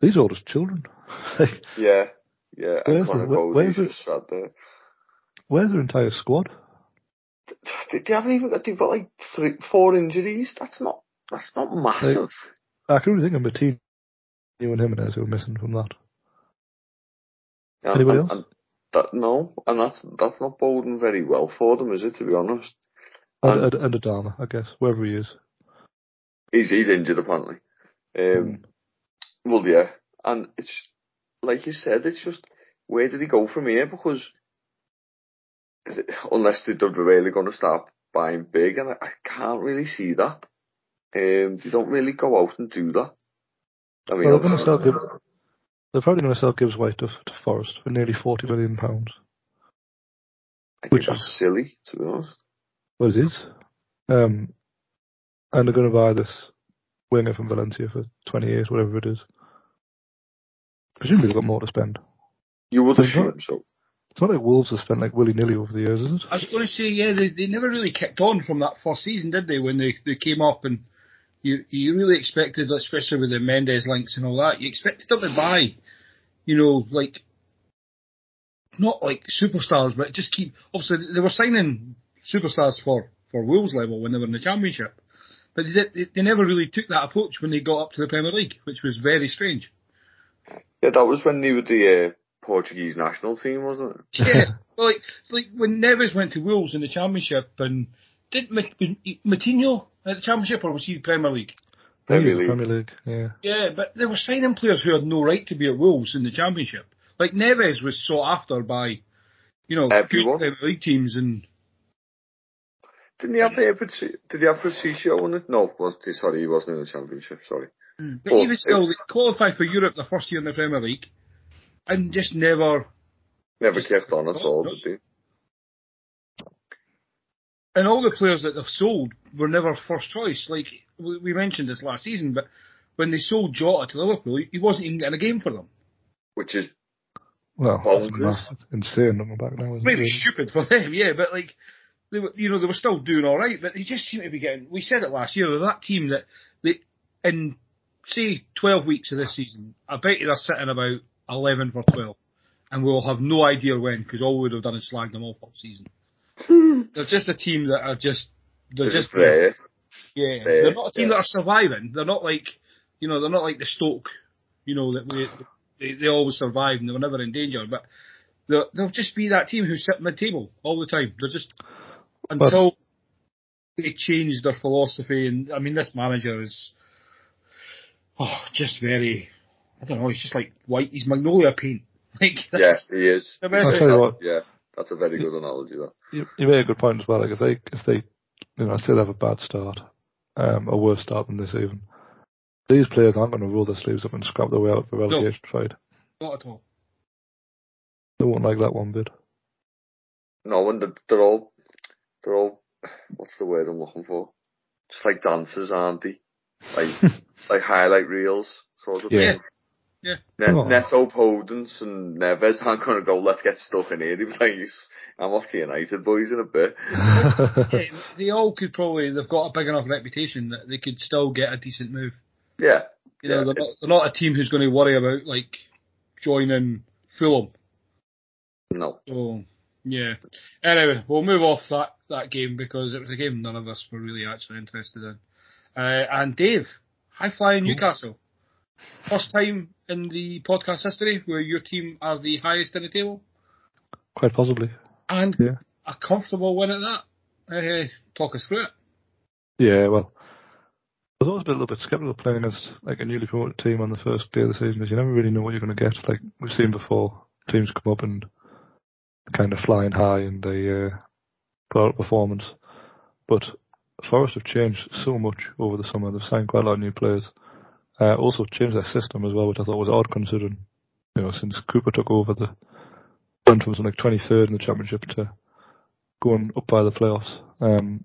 these are all just children. <laughs> like, yeah, yeah. Where's the- where- where's the- just sat there. where's their entire squad? they, they haven't even got, they've got like three, four injuries. That's not, that's not massive. I can only think of Martin, you and Jimenez who are missing from that. Yeah, Anybody and, else? That, no, and that's, that's not boding very well for them, is it, to be honest? And, And- and, Adama, I guess, wherever he is. He's, he's injured apparently. Um, well, yeah, and it's, like you said, it's just, where did he go from here? Because, unless they're really going to start buying big, and I, I can't really see that. Um, they don't really go out and do that. I mean, Well, they're going to Gibbs. They're probably going to sell Gibbs White to, to Forest for nearly forty million pounds. I think which that's is- silly, to be honest. Well, it is. Um, and they're going to buy this winger from Valencia for twenty years, whatever it is. Presumably they've got more to spend. You would They've assume got- so. It's not like Wolves have spent like willy nilly over the years, is it? I was going to say, yeah, they, they never really kicked on from that first season, did they? When they, they came up and you you really expected, especially with the Mendes links and all that, you expected them to buy, you know, like not like superstars, but just keep. Obviously, they were signing superstars for for Wolves level when they were in the Championship, but they did, they, never really took that approach when they got up to the Premier League, which was very strange. Yeah, that was when they were the uh, Portuguese national team, wasn't it? <laughs> Yeah, like like when Neves went to Wolves in the Championship and did Moutinho at the Championship or was he the Premier League? Premier League. Premier League, yeah. Yeah, but they were signing players who had no right to be at Wolves in the Championship. Like Neves was sought after by, you know, good Everyone. Premier League teams and Didn't he have Patricio- Did he have Patricio in it? No, was he, sorry, he wasn't in the championship. Sorry. Hmm. but Oh, even still they qualified for Europe the first year in the Premier League and just never Never kept on at oh, all, did he? And all the players that they've sold were never first choice. Like we we mentioned this last season, but when they sold Jota to Liverpool, he- he wasn't even getting a game for them. Which is Well, Bonkers. that's massive. insane looking back now, isn't maybe it? stupid for them, yeah, but like they were, you know, they were still doing all right, but they just seem to be getting. We said it last year. They're that team that they in say twelve weeks of this season, I bet you they're sitting about eleven for twelve, and we'll have no idea when because all we would have done is slag them off all season. <laughs> they're just a team that are just they're just just rare. yeah, Fair, they're not a team yeah. that are surviving. They're not like, you know, they're not like the Stoke, you know, that we, they, they always survive and they were never in danger. But they'll, they'll just be that team who sit mid-table all the time. They're just until they change their philosophy. And I mean, this manager is oh, just very. I don't know. He's just like white. He's magnolia paint. <laughs> Like Yeah, he is. I'll tell you what. Yeah, that's a very good analogy. That. You, you made a good point as well. Like if they, if they, you know, still have a bad start, um, a worse start than this even, these players aren't going to roll their sleeves up and scrap their way out of a relegation fight. Not at all. They won't like that one bit. No, and they're, they're all, they're all, what's the word I'm looking for? Just like dancers, aren't they? Like, <laughs> like highlight reels, sort of Yeah. thing. Yeah. Ne- Oh. Neto Podence and Neves aren't going to go, let's get stuck in here. He was like, I'm off to United boys in a bit. <laughs> Yeah, they all could probably. They've got a big enough reputation that they could still get a decent move. Yeah. You know, Yeah. they're, not, they're not a team who's going to worry about like joining Fulham. No. So yeah. Anyway, we'll move off that that game because it was a game none of us were really actually interested in. Uh, and Dave, high flying Newcastle. First time in the podcast history where your team are the highest in the table Quite possibly. and Yeah. a comfortable win at that. Uh, talk us through it. Yeah, well, I was always a, a little bit sceptical playing against like a newly promoted team on the first day of the season because you never really know what you're going to get. Like we've seen before, teams come up and kind of flying high and they uh, put out a performance. But Forest have changed so much over the summer. They've signed quite a lot of new players. Uh, also changed their system as well, which I thought was odd considering, you know, since Cooper took over, the went from like 23rd in the championship to going up by the playoffs. Um,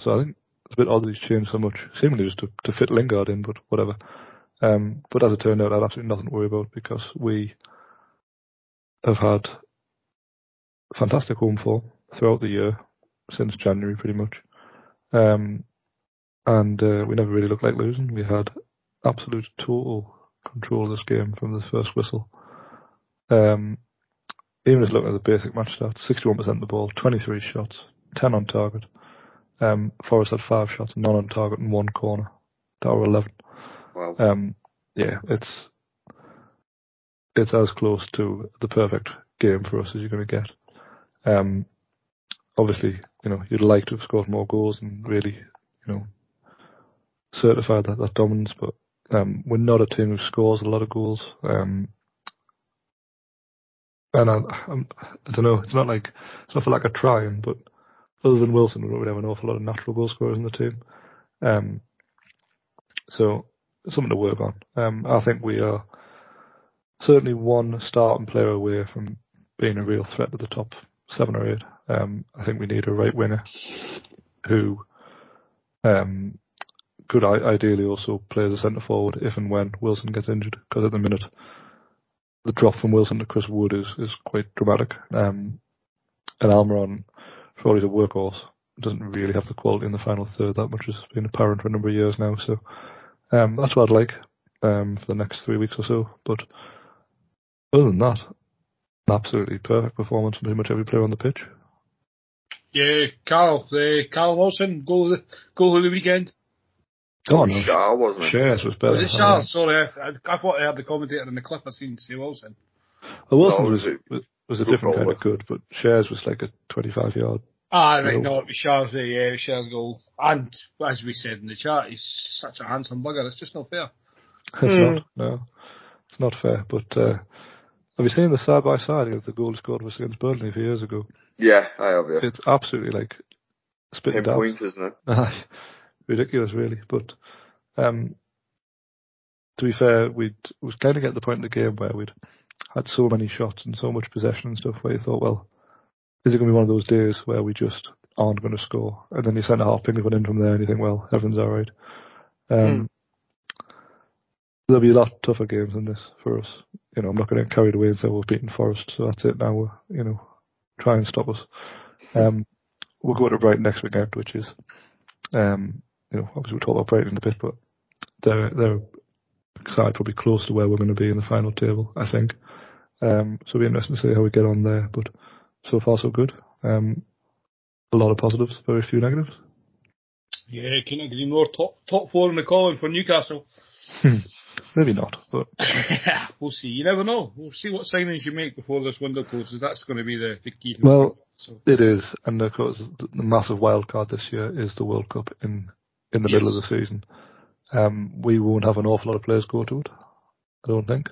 so I think it's a bit odd that he's changed so much, seemingly just to, to fit Lingard in, but whatever. Um, but as it turned out, I had absolutely nothing to worry about because we have had fantastic home form throughout the year, since January pretty much. Um, and uh, we never really looked like losing. We had absolute total control of this game from the first whistle. Um, even just looking at the basic match stats, 61% of the ball, 23 shots, 10 on target. Um, Forest had five shots, none on target and one corner. That were 11. Wow. Um, yeah, it's it's as close to the perfect game for us as you're going to get. Um, obviously, you know, you'd like to have scored more goals and really, you know, certified that, that dominance, but um, we're not a team who scores a lot of goals. Um, and I, I'm, I don't know, it's not like, it's not for lack of trying, but other than Wilson, we don't have an awful lot of natural goal scorers in the team. Um, so, something to work on. Um, I think we are certainly one starting player away from being a real threat to the top seven or eight. Um, I think we need a right winger who um, could ideally also play as a centre forward if and when Wilson gets injured. Because at the minute, the drop from Wilson to Chris Wood is, is quite dramatic. Um, and Almiron, for all he's a workhorse, doesn't really have the quality in the final third that much has been apparent for a number of years now. So um, that's what I'd like um, for the next three weeks or so. But other than that, absolutely perfect performance from pretty much every player on the pitch. Yeah, Carl, uh, Carl Wilson, goal, goal of the weekend. Oh no, Schär, wasn't it? Schär's was better. Was it Charles? Sorry, I, I thought I had the commentator in the clip I seen say Wilson. Well, Wilson No, was, was it- was was a different goal, kind of good, but Schär's was like a 25 yard. Ah, right, No. no, it was Charles, uh, yeah, it was Charles' goal. And, as we said in the chat, he's such a handsome bugger, it's just not fair. <laughs> It's Hmm. not, no, it's not fair. But uh, have you seen the side by side against the goal scored was against Burnley a few years ago? Yeah, I have, yeah. It's absolutely like spitting down. Isn't it? <laughs> <laughs> Ridiculous, really. But um, to be fair, we'd was kind of get to the point in the game where we'd had so many shots and so much possession and stuff where you thought, well, is it going to be one of those days where we just aren't going to score? And then you send a half ping one in from there and you think, well, everything's all right. Um, There'll be a lot tougher games than this for us. You know, I'm not going to get carried away and say we've beaten Forest, so that's it now. We're, you know, try and stop us. Um, we'll go to Brighton next weekend, which is um, you know, obviously we'll talk about Brighton in a bit, but they're they're side probably close to where we're going to be in the final table, I think. Um, so it'll be interesting to see how we get on there. But so far so good. Um, a lot of positives, very few negatives. Yeah, couldn't agree more. Top, top four in the column for Newcastle. Maybe not, but <laughs> we'll see. You never know. We'll see what signings you make before this window closes. That's going to be the, the key. Well, so, it is. And of course, the, the massive wild card this year is the World Cup in in the middle of the season. Um, we won't have an awful lot of players go to it. I don't think.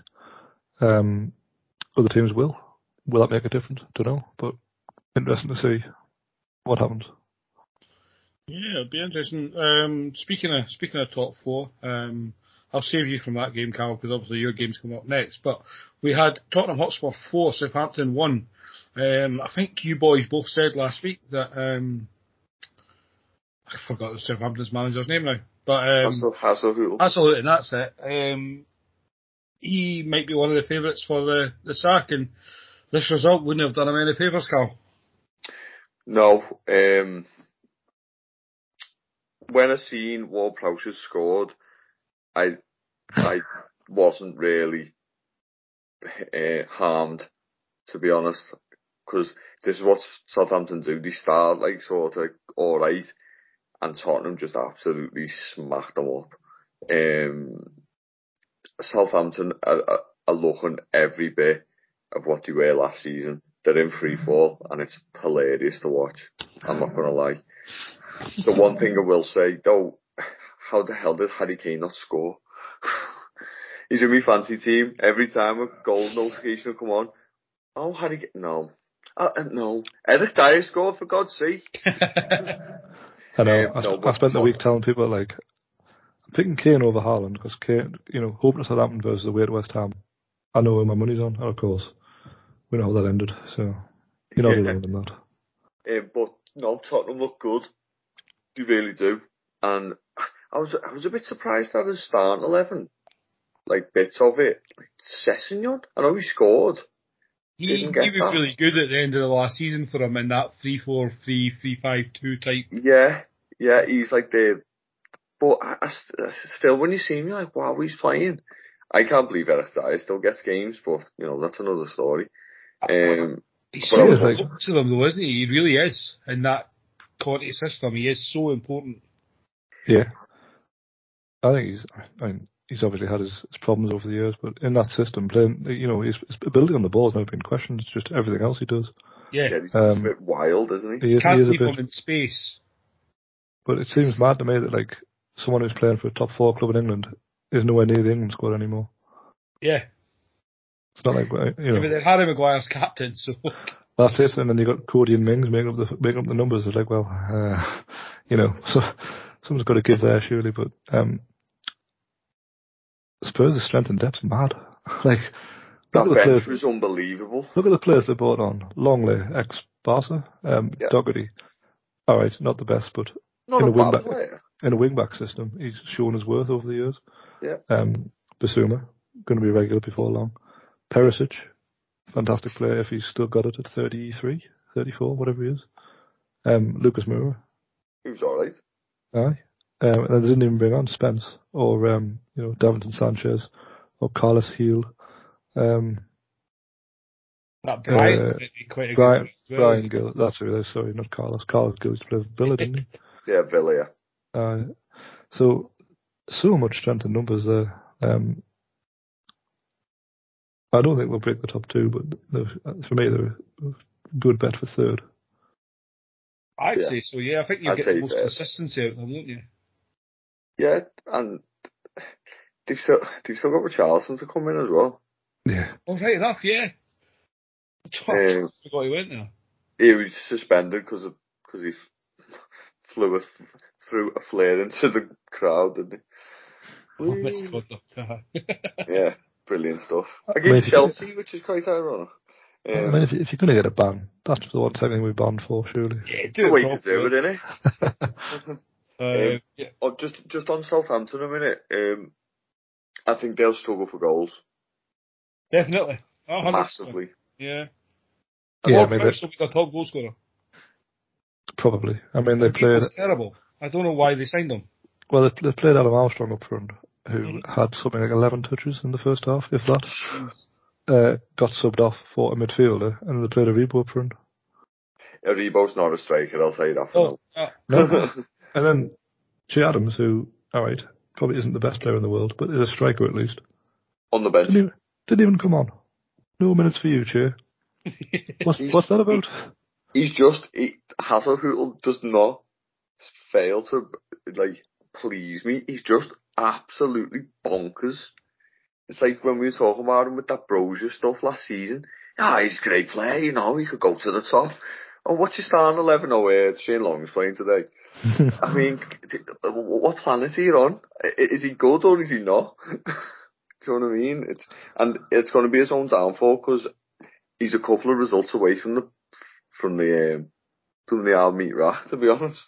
Um, other teams will. Will that make a difference? I don't know, but interesting to see what happens. yeah, it'll be interesting. Um, speaking of speaking of top four, um, I'll save you from that game, Carl, because obviously your game's coming up next. But we had Tottenham Hotspur four, Southampton one. Um, I think you boys both said last week that um, I forgot the Southampton's manager's name now, but um, Hassel. Absolutely, and that's it. Um, he might be one of the favourites for the, the sack, and this result wouldn't have done him any favours, Carl. No, um, when I seen Ward Prowse scored, I, I wasn't really uh, harmed, to be honest, because this is what Southampton do. They start like sort of all right, and Tottenham just absolutely smacked them up. Um, Southampton are, are, are looking every bit of what they were last season. They're in free fall, and it's hilarious to watch. I'm not gonna lie. The one thing I will say though, how the hell did Harry Kane not score? <laughs> He's in my fancy team. Every time a goal notification will come on, oh Harry, no, uh, uh, no, Eric Dier scored for God's sake. <laughs> I know. Um, I, no, I spent the week telling people like, I'm picking Kane over Haaland because Kane, you know, hoping Southampton versus away at West Ham. I know where my money's on, and of course, we know how that ended. So you're not alone in that. Um, but no, Tottenham look good. You really do. And I was I was a bit surprised at his starting eleven, like bits of it. Like Sessegnon, I know he scored. He, Didn't he was that. really good at the end of the last season for him in that 3-4-3, 3-5-2 type. Yeah, yeah, he's like the. But I, I st- still, when you see him, you're like, wow, he's playing. I can't believe Eric Dier still gets games, but you know that's another story. Um, He's so was like- to them though, isn't he? He really is in that Conte system. He is so important. Yeah. I think he's, I mean, he's obviously had his, his problems over the years, but in that system, playing, you know, his, his ability on the ball has never been questioned. It's just everything else he does. Yeah. Yeah, he's Um, a bit wild, isn't he? He is, Can't is a leave him in space. but it seems mad to me that like someone who's playing for a top four club in England is nowhere near the England squad anymore. Yeah. It's not like uh, you yeah but know then Harry Maguire's captain, so <laughs> that's it, and then you got Coady and Mings making up the making up the numbers. It's like, well, uh, <laughs> you know, so <laughs> someone's got to give there surely. But um, Spurs' strength and depth's mad. <laughs> like That the bench was unbelievable. Look at the players they brought on. Lenglet, ex Barca, um, Yeah. Doherty. All right, not the best, but Not In a a wing back. player. in a wing back system, he's shown his worth over the years. Yeah. Um, Bissouma, going to be regular before long. Perisic, fantastic player if he's still got it at 33, 34, whatever he is. Um, Lucas Moura, He was alright. aye. Um, and then they didn't even bring on Spence or, um, you know, Davinson Sanchez or Carlos Heel. Um, that Brian Uh, quite a Brian, good as well. Bryan Gil, that's who it is, sorry, not Carlos. Carlos Gill used to play Villa, didn't he? Yeah, Villa. yeah. Uh, so, so much strength in numbers there. Um, I don't think they'll break the top two, but for me, they're a good bet for third. I'd Yeah. say so, yeah. I think you get the most third. consistency out of them, won't you? Yeah, and they've still they've still got Richarlison to come in as well. Yeah. Oh, right enough, yeah. I Um, forgot he went there. He was suspended because because he f- flew a, threw a flare into the crowd, didn't he? Oh, that's good though. <laughs> Yeah, brilliant stuff. mean, Against if you- Chelsea, which is quite ironic. I Um, mean, if, if you're going to get a ban, that's the one thing we banned for, surely. yeah, the do it way to do it, properly. innit? <laughs> <laughs> Uh, Um, yeah. Oh, just just on Southampton a minute. Um, I think they'll struggle for goals Definitely. Oh, 100%. massively. Yeah. Yeah, Ward maybe Prowse will be their top goal scorer. probably. I mean, they played terrible. I don't know why they signed him. well. They, they played Adam Armstrong up front, who Mhm. had something like 11 touches in the first half, if that. Uh, got subbed off for a midfielder, and they played a Aribo up front. Aribo's not a striker, I'll say that for Oh, uh, No. <laughs> now. And then Che Adams, who, alright, probably isn't the best player in the world, but is a striker at least. on the bench. Didn't even, didn't even come on. No minutes for you, Che. <laughs> What's, what's that about? He's just he, Hasenhüttl does not fail to like please me. He's just absolutely bonkers. It's like when we were talking about him with that Broja stuff last season. Ah, he's a great player, you know, he could go to the top. Oh, what's your starting 11? Oh, uh, Shane Long's playing today. <laughs> I mean, what planet are you on? Is he good or is he not? <laughs> Do you know what I mean? It's and it's going to be his own downfall because he's a couple of results away from the from the um, from the Al meat rack. To be honest,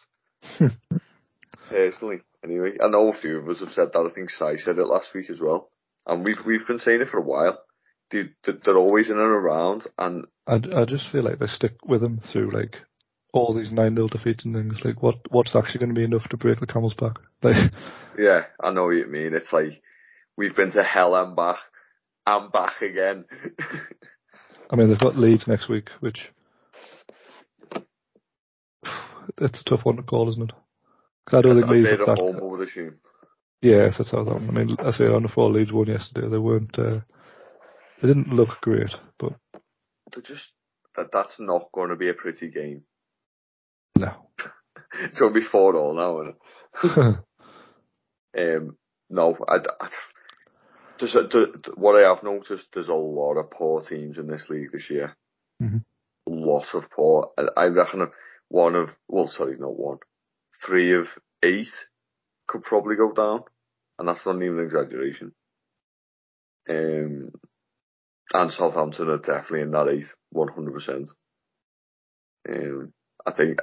<laughs> personally, anyway, I know a few of us have said that. I think Sai said it last week as well, and we've we've been saying it for a while. They- they're always in and around, and I, I just feel like they stick with them through like all these 9 0 defeats and things. Like, what what's actually going to be enough to break the camel's back? <laughs> Like, yeah, I know what you mean. It's like we've been to hell and back, and back again. <laughs> I mean, they've got Leeds next week, which it's a tough one to call, isn't it? 'Cause I don't think Leeds at home, I would assume. Yes, that's how I mean, I say on the four Leeds won yesterday. They weren't. Uh, they didn't look great, but They're just that. That's not going to be a pretty game. no. <laughs> It's going to be four all now, isn't it? <laughs> Um, no, I, I, the, what I have noticed, there's a lot of poor teams in this league this year. Mhm. A lot of poor. I, I reckon one of, well, sorry, not one, three of eight could probably go down, and that's not even an exaggeration. Um, and Southampton are definitely in that eight, one hundred percent. Um, I think,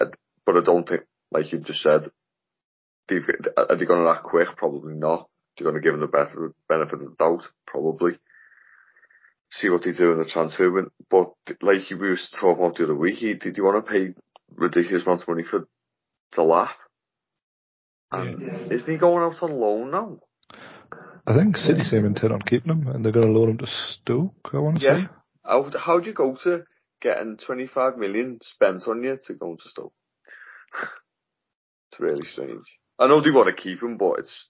but I don't think, like you just said, they've, are they going to act quick? Probably not. They're going to give them the best benefit of the doubt, probably. See what they do in the transfer window. But like we were talking about the other week, he- did you want to pay ridiculous amounts of money for the lap? And isn't he going out on loan now? I think City seem intent on keeping him, and they're going to loan him to Stoke. I want to Yeah. say. How how do you go to getting twenty five million spent on you to go to Stoke? <laughs> it's really strange. I know they want to keep him, but it's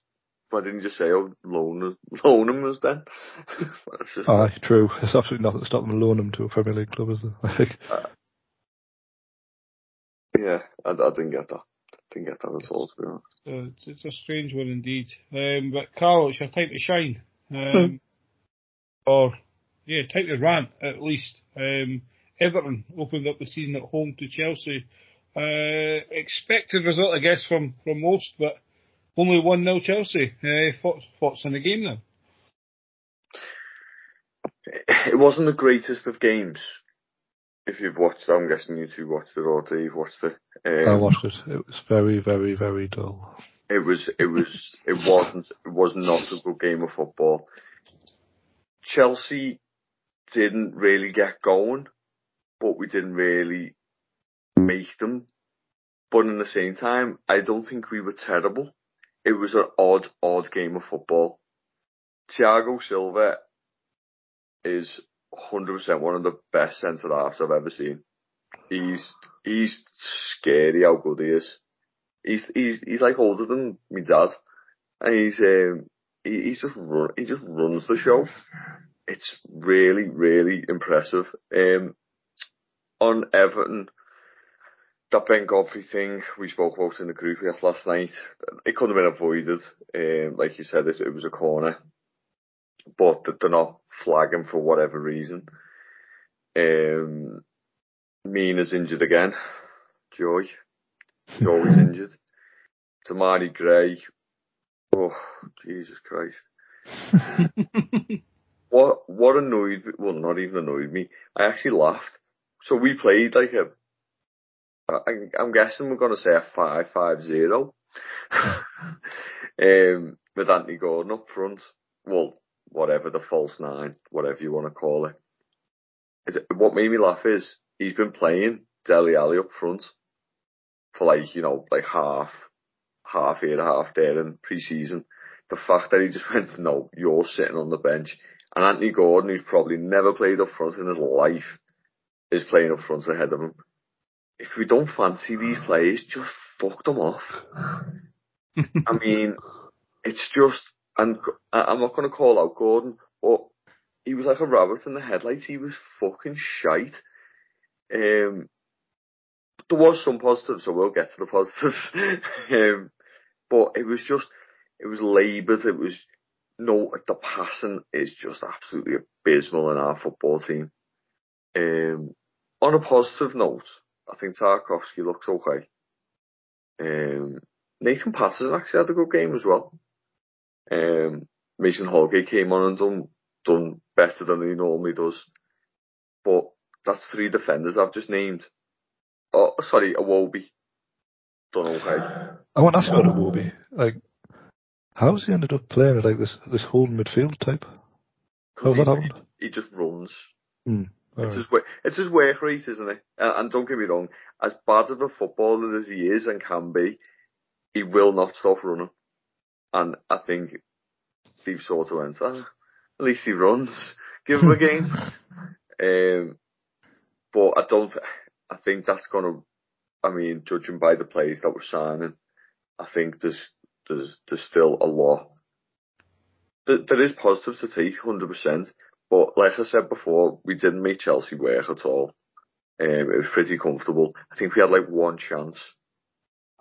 why didn't you just say, oh, loan, <laughs> loan him as then? <laughs> Just, Aye, true. There's absolutely nothing to stop them loaning him to a Premier League club, is there? I think. Uh, yeah, I, I didn't get that. Didn't get that at all, to be honest. Uh, it's a strange one indeed. Um, but Carl, it's your time to shine. <laughs> Um, or, yeah, time to rant, at least. Um, Everton opened up the season at home to Chelsea. Uh, expected result, I guess, from, from most, but only 1 0 Chelsea. Uh, thoughts, thoughts on the game then? It wasn't the greatest of games. If you've watched it, I'm guessing you two watched it or Dave watched it. Um, I watched it. It was very, very, very dull. It was, it was, it wasn't, it was not a good game of football. Chelsea didn't really get going, but we didn't really make them. But in the same time, I don't think we were terrible it was an odd, odd game of football. Thiago Silva is 100% one of the best centre halves I've ever seen. He's he's scary how good he is. He's he's he's like older than my dad, and he's um he, he's just run he just runs the show. It's really really impressive. Um, on Everton, that Ben Godfrey thing we spoke about in the group last night, it couldn't have been avoided. Um, like you said, it, it was a corner, but that they're not flagging for whatever reason. Um, Mina's injured again. Joy. He's always <laughs> injured. Demarai Gray. Oh, Jesus Christ. <laughs> what, what annoyed me, well not even annoyed me, I actually laughed. So we played like a I, am guessing we're going to say a five five zero. <laughs> um, with Anthony Gordon up front. Well, whatever the false nine, whatever you want to call it. it. What made me laugh is he's been playing Dele Alli up front for like you know like half half here, half there in pre-season. The fact that he just <laughs> went, no, you're sitting on the bench, and Anthony Gordon, who's probably never played up front in his life, is playing up front ahead of him if we don't fancy these players, just fuck them off. <laughs> I mean, it's just, and I'm not going to call out Gordon, but he was like a rabbit in the headlights. He was fucking shite. Um, there was some positives, so we'll get to the positives. <laughs> um, but it was just, it was laboured. It was no, the passing is just absolutely abysmal in our football team. Um, on a positive note, I think Tarkowski looks okay. Um, Nathan Patterson actually had a good game as well. Um, Mason Holgate came on and done done better than he normally does. But that's three defenders I've just named. Oh, sorry, Iwobi. Done okay. I want to ask about Iwobi. Like, how's he ended up playing at like this this whole midfield type? How that happened? He, he just runs. Hmm. It's his way, it's his work rate, isn't it? And, and don't get me wrong, as bad of a footballer as he is and can be, he will not stop running. And I think Steve sort of went, ah, at least he runs. Give him a game. <laughs> um, but I don't, I think that's gonna, I mean, judging by the players that we're signing, I think there's, there's, there's still a lot. There, there is positives to take, 100%. But like I said before, we didn't make Chelsea work at all. Um, it was pretty comfortable. I think we had like one chance,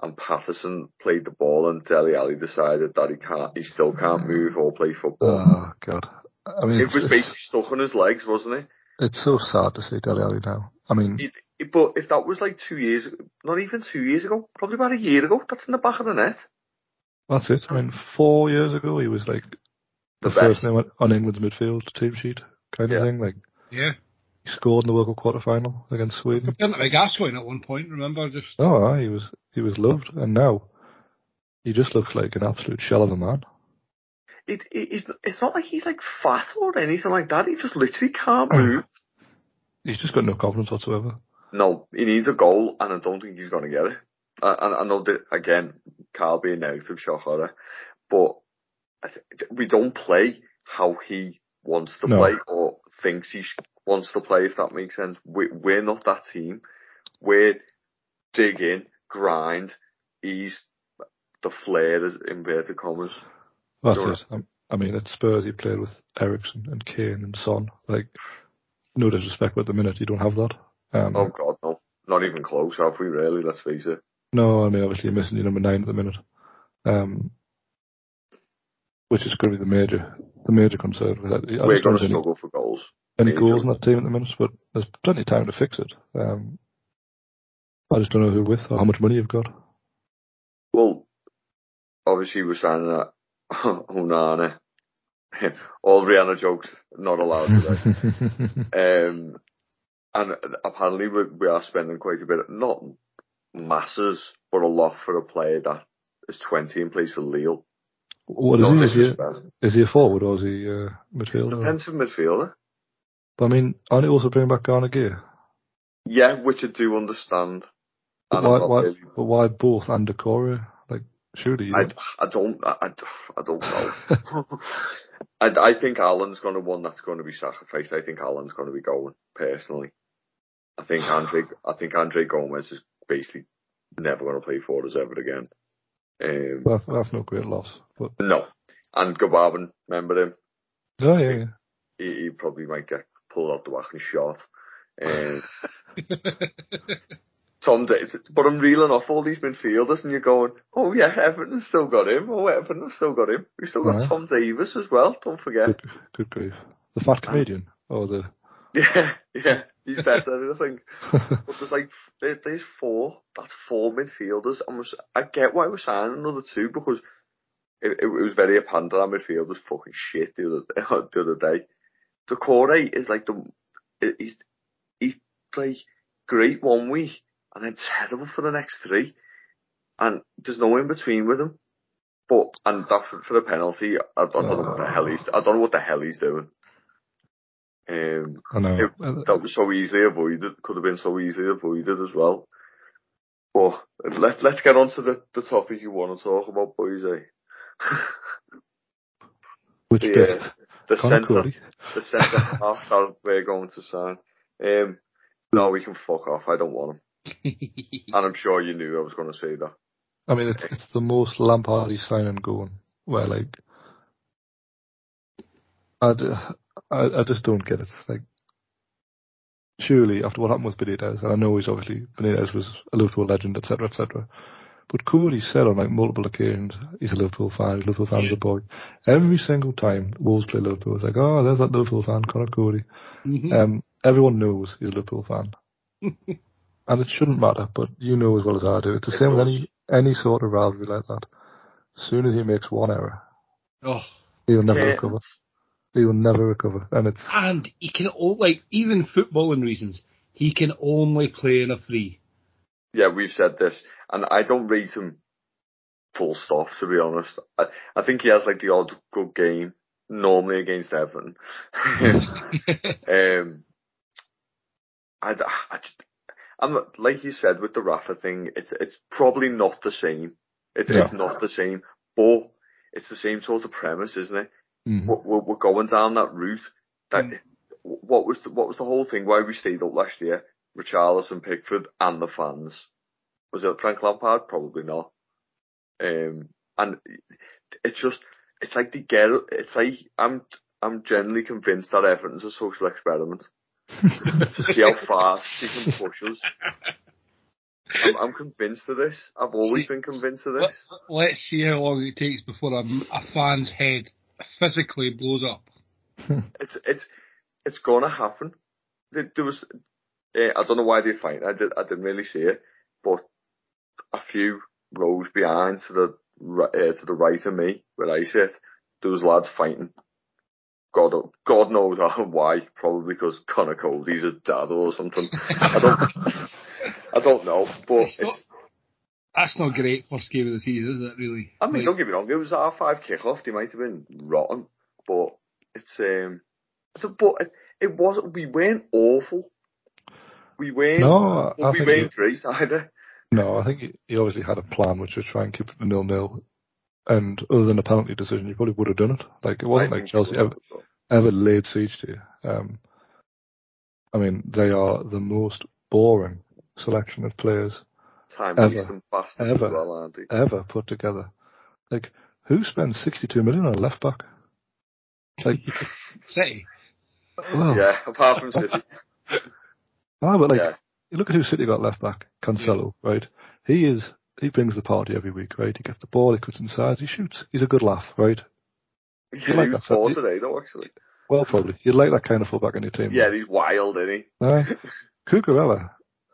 and Patterson played the ball, and Dele Alli decided that he can't, he still can't move or play football. Oh God! I mean, it was basically stuck on his legs, wasn't it? It's so sad to see Dele Alli now. I mean, it, it, but if that was like two years, not even two years ago, probably about a year ago, that's in the back of the net. That's it. I mean, four years ago, he was like the, the first name on England's midfield team sheet kind of thing. Like, yeah, he scored in the World Cup quarter final against Sweden. Didn't like Gascoigne at one point. Remember, just oh, he was he was loved, and now he just looks like an absolute shell of a man. It, it it's, it's not like he's like fat or anything like that. He just literally can't hmm. move. He's just got no confidence whatsoever. No, he needs a goal, and I don't think he's going to get it. I, I, I know that again, Carl being negative shock horror, but we don't play how he wants to no. play or thinks he wants to play, if that makes sense. We, we're not that team. We're dig in, grind. He's the flair, as inverted commas. That's Sure. it. Um, I mean, at Spurs he played with Eriksen and Kane and Son. Like, no disrespect, but at the minute you don't have that. Um, Oh God, no, not even close. Have we really? Let's face it. No, I mean, obviously you're missing your number nine at the minute, um, which is going to be the major, the major concern. We're going to struggle for goals. Any goals in that team at the minute, but there's plenty of time to fix it. Um, I just don't know who with or how much money you've got. Well, obviously we're signing that <laughs> Onana. <laughs> All Rihanna jokes not allowed today. <laughs> um, and apparently we, we are spending quite a bit, not masses, but a lot for a player that is 20 and plays for Lille. what is he? Is he, a, is he a forward or is he a midfielder? Defensive midfielder. But I mean, aren't they also bringing back Gana Gueye? Yeah, which I do understand. But why, why, really- but why both and Doucouré? Like, surely you I, I don't I, I, don't know. <laughs> I, I think Allan's going to one that's going to be sacrificed. I think Allan's going to be going personally. I think Andre I think Andre Gomes is basically never going to play for us ever again. Um, that's, that's no great loss. But no, and Gbamin, remember him? oh yeah, yeah. He, he probably might get pulled out the back and shot. Um, <laughs> Tom Davies, but I'm reeling off all these midfielders, and you're going, oh yeah, Everton still got him. Oh, Everton still got him. We still got Right. Tom Davies as well. Don't forget. Good, good grief. The fat comedian or the <laughs> Yeah, yeah, he's better, I think. <laughs> But there's like, there, there's four, that's four midfielders, was, I get why we're signing another two, because it, it, was very apparent that our midfield was fucking shit the other, the other day. Doucouré is like the, he's, he's like great one week, and then terrible for the next three, and there's no in between with him. But, and that for, for the penalty, I, I don't know what the hell he's, I don't know what the hell he's doing. Um, I know. It- that was so easily avoided, could have been so easily avoided as well. But let, let's get on to the, the topic you want to talk about, boys, eh? <laughs> which the, bit? The Conor centre, the centre half that we're going to sign. Um, no, we can fuck off. I don't want him. <laughs> And I'm sure you knew I was going to say that. I mean, it's it's the most Lampardy signing going. Where like, I I just don't get it. Like, surely after what happened with Benitez, and I know he's obviously Benitez was a Liverpool legend, etc., etc. But Coady said on like multiple occasions he's a Liverpool fan. He's a Liverpool fan as a boy. Every single time Wolves play Liverpool, it's like, oh, there's that Liverpool fan, Conor Coady. Mhm. Um, everyone knows he's a Liverpool fan, <laughs> and it shouldn't matter. But you know as well as I do, it's the It same with any any sort of rivalry like that. As soon as he makes one error, oh, he'll never Yeah. recover. He will never recover, and it's and he can all like even footballing reasons. He can only play in a free. Yeah, we've said this, and I don't rate him full stop, to be honest. I, I think he has like the odd good game, normally against Everton. <laughs> um, I, I, I'm like you said with the Rafa thing, it's it's probably not the same. It's it's not the same, but it's the same sort of premise, isn't it? mhm. We're, we're we're going down that route. That Mm. what was the, what was the whole thing? Why we stayed up last year? Richarlison, Pickford, and the fans. Was it Frank Lampard? Probably not. Um, and it's just it's like get it. It's like I'm I'm generally convinced that Everton's a social experiment <laughs> to see how far she can push us. I'm, I'm convinced of this. I've always See- been convinced of this. let's see how long it takes before a, a fan's head physically blows up. It's it's it's gonna happen. There was uh, I don't know why they fight. I did I didn't really see it, but a few rows behind to the uh, to the right of me where I sit, there was lads fighting. God God knows <laughs> why. Probably because Conor Coady's his dad or something. I don't <laughs> I don't know, but It's not- it's. That's not great first game of the season, is it? Really? I mean, Like, don't get me wrong. It was our five kickoff. They might have been rotten, but it's um. But it, it wasn't. We weren't awful. We weren't. No, but I we think weren't it- great either. no, I think he, he obviously had a plan, which was try and keep it nil nil. And other than a penalty decision, he probably would have done it. Like it wasn't I like Chelsea ever, ever laid siege to you. Um, I mean, they are the most boring selection of players Time Ever. wasting bastards as Ever. well, ever put together. Like, who spends 62 million on a left back? Like, City. well, Yeah, apart from City. <laughs> ah, but like, yeah. you look at who City got left back, Cancelo, right? He is, he brings the party every week, right? He gets the ball, he cuts inside, he shoots. He's a good laugh, right? Yeah, like that, today though, actually. Well, probably. You'd like that kind of fullback in your team. Yeah, he's wild, isn't he? Uh, <laughs> Cucurella,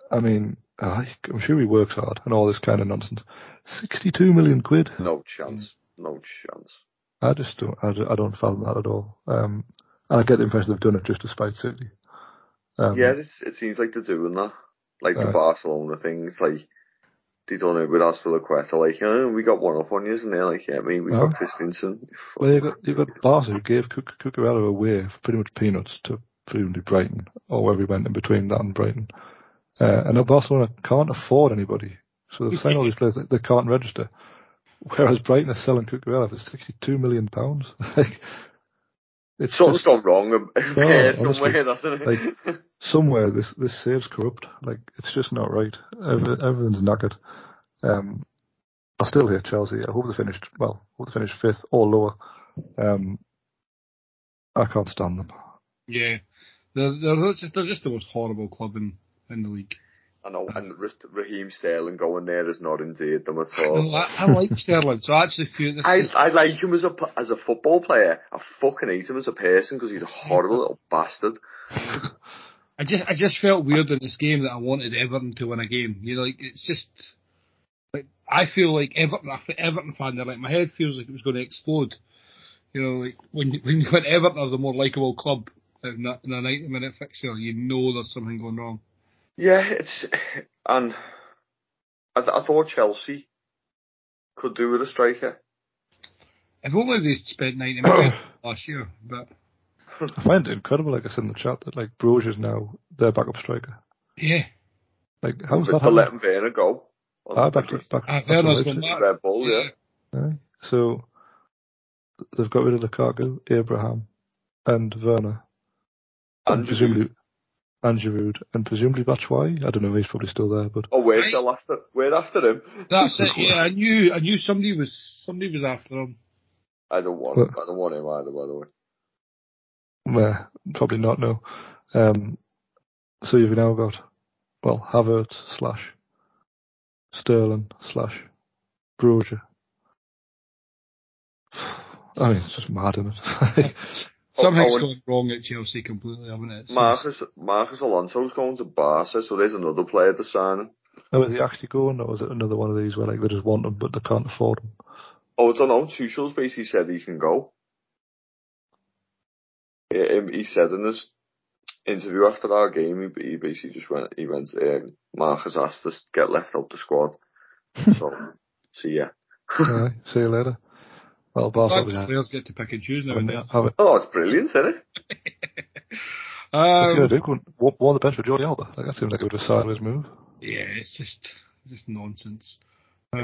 I mean, uh, I'm sure he works hard and all this kind of nonsense. 62 million quid. No chance. No chance. I just don't, I, don't- I don't fathom that at all. Um, and I get the impression they've done it just to spite City. Um, Yeah, it seems like they're doing that. Like the. Barcelona thing. It's like they done it with Azpilicueta. Like, oh, we got one up on you, and they're like, yeah, me, we Oh. got Christensen. Well, you got you got Barca who gave Cuc- Cucurella away for pretty much peanuts to presumably Brighton or wherever he went in between that and Brighton. Uh, and now Barcelona can't afford anybody, so they've signed all these players that they can't register. Whereas Brighton are selling Cucurella for sixty-two million pounds. <laughs> like, it's Something's just, gone wrong <laughs> there honestly. somewhere, doesn't it? Like- somewhere this this save's corrupt. Like it's just not right. Every, everything's knackered. Um, I still hate Chelsea. I hope they finished well. I hope they finished fifth or lower. Um, I can't stand them. Yeah. They're, they're, just, they're just the most horrible club in, in the league. I know, and Ra- Raheem Sterling going there has not endeared them at No, all. I, I like Sterling, so I actually feel this I I like him as a as a football player. I fucking hate him as a person because he's a horrible little bastard. <laughs> I just I just felt weird in this game that I wanted Everton to win a game. You know, like it's just like I feel like Everton. Everton fan. They're like my head feels like it was going to explode. You know, like when you- when when Everton are the more likable club in a, in a 90 minute fixture, you know there's something going wrong. Yeah, it's and I, th- I thought Chelsea could do with a striker. If only they spent 90 minutes <coughs> last year, but I find it incredible, like I said in the chat, that like is now their backup striker. yeah, Like how's But that they're letting happening? Werner go. Ah, back to back, Ah, back to Werner's gone back. Red Bull, yeah. Aye. So they've got rid of Lukaku, Abraham, and Werner, and, And presumably and Giroud, and presumably Batshuayi. I don't know. He's probably still there, but Oh, we're Right. still after. We're after him. that's it. <laughs> Yeah, I knew I knew somebody was somebody was after him. I don't want. Well- I don't want him either. By the way. Well, probably not, no. Um, so you've now got, well, Havertz slash Sterling slash Broja. <sighs> I mean, it's just mad, isn't it? <laughs> Something's oh, and- gone wrong at Chelsea completely, haven't it? It's- Marcos Marcos Alonso's going to Barca, so there's another player to sign. now, is he actually going, or is it another one of these where like they just want him but they can't afford him? Oh, I don't know. Tuchel's basically said he can go. He, um, he said in his interview after our game, he, he basically just went, he went, um, Marcos asked us to get left out the squad. <laughs> so, see ya. Aye, see you later. Well, Glad Barcelona. the Yeah. players get to pick and choose now. Have and it. then. Oh, it's brilliant, isn't it? <laughs> What's he Um, going to do? Go and wa- warn the bench for Jordi Alba? Like, that seems like a bit of a sideways move. yeah, it's just just nonsense. Uh,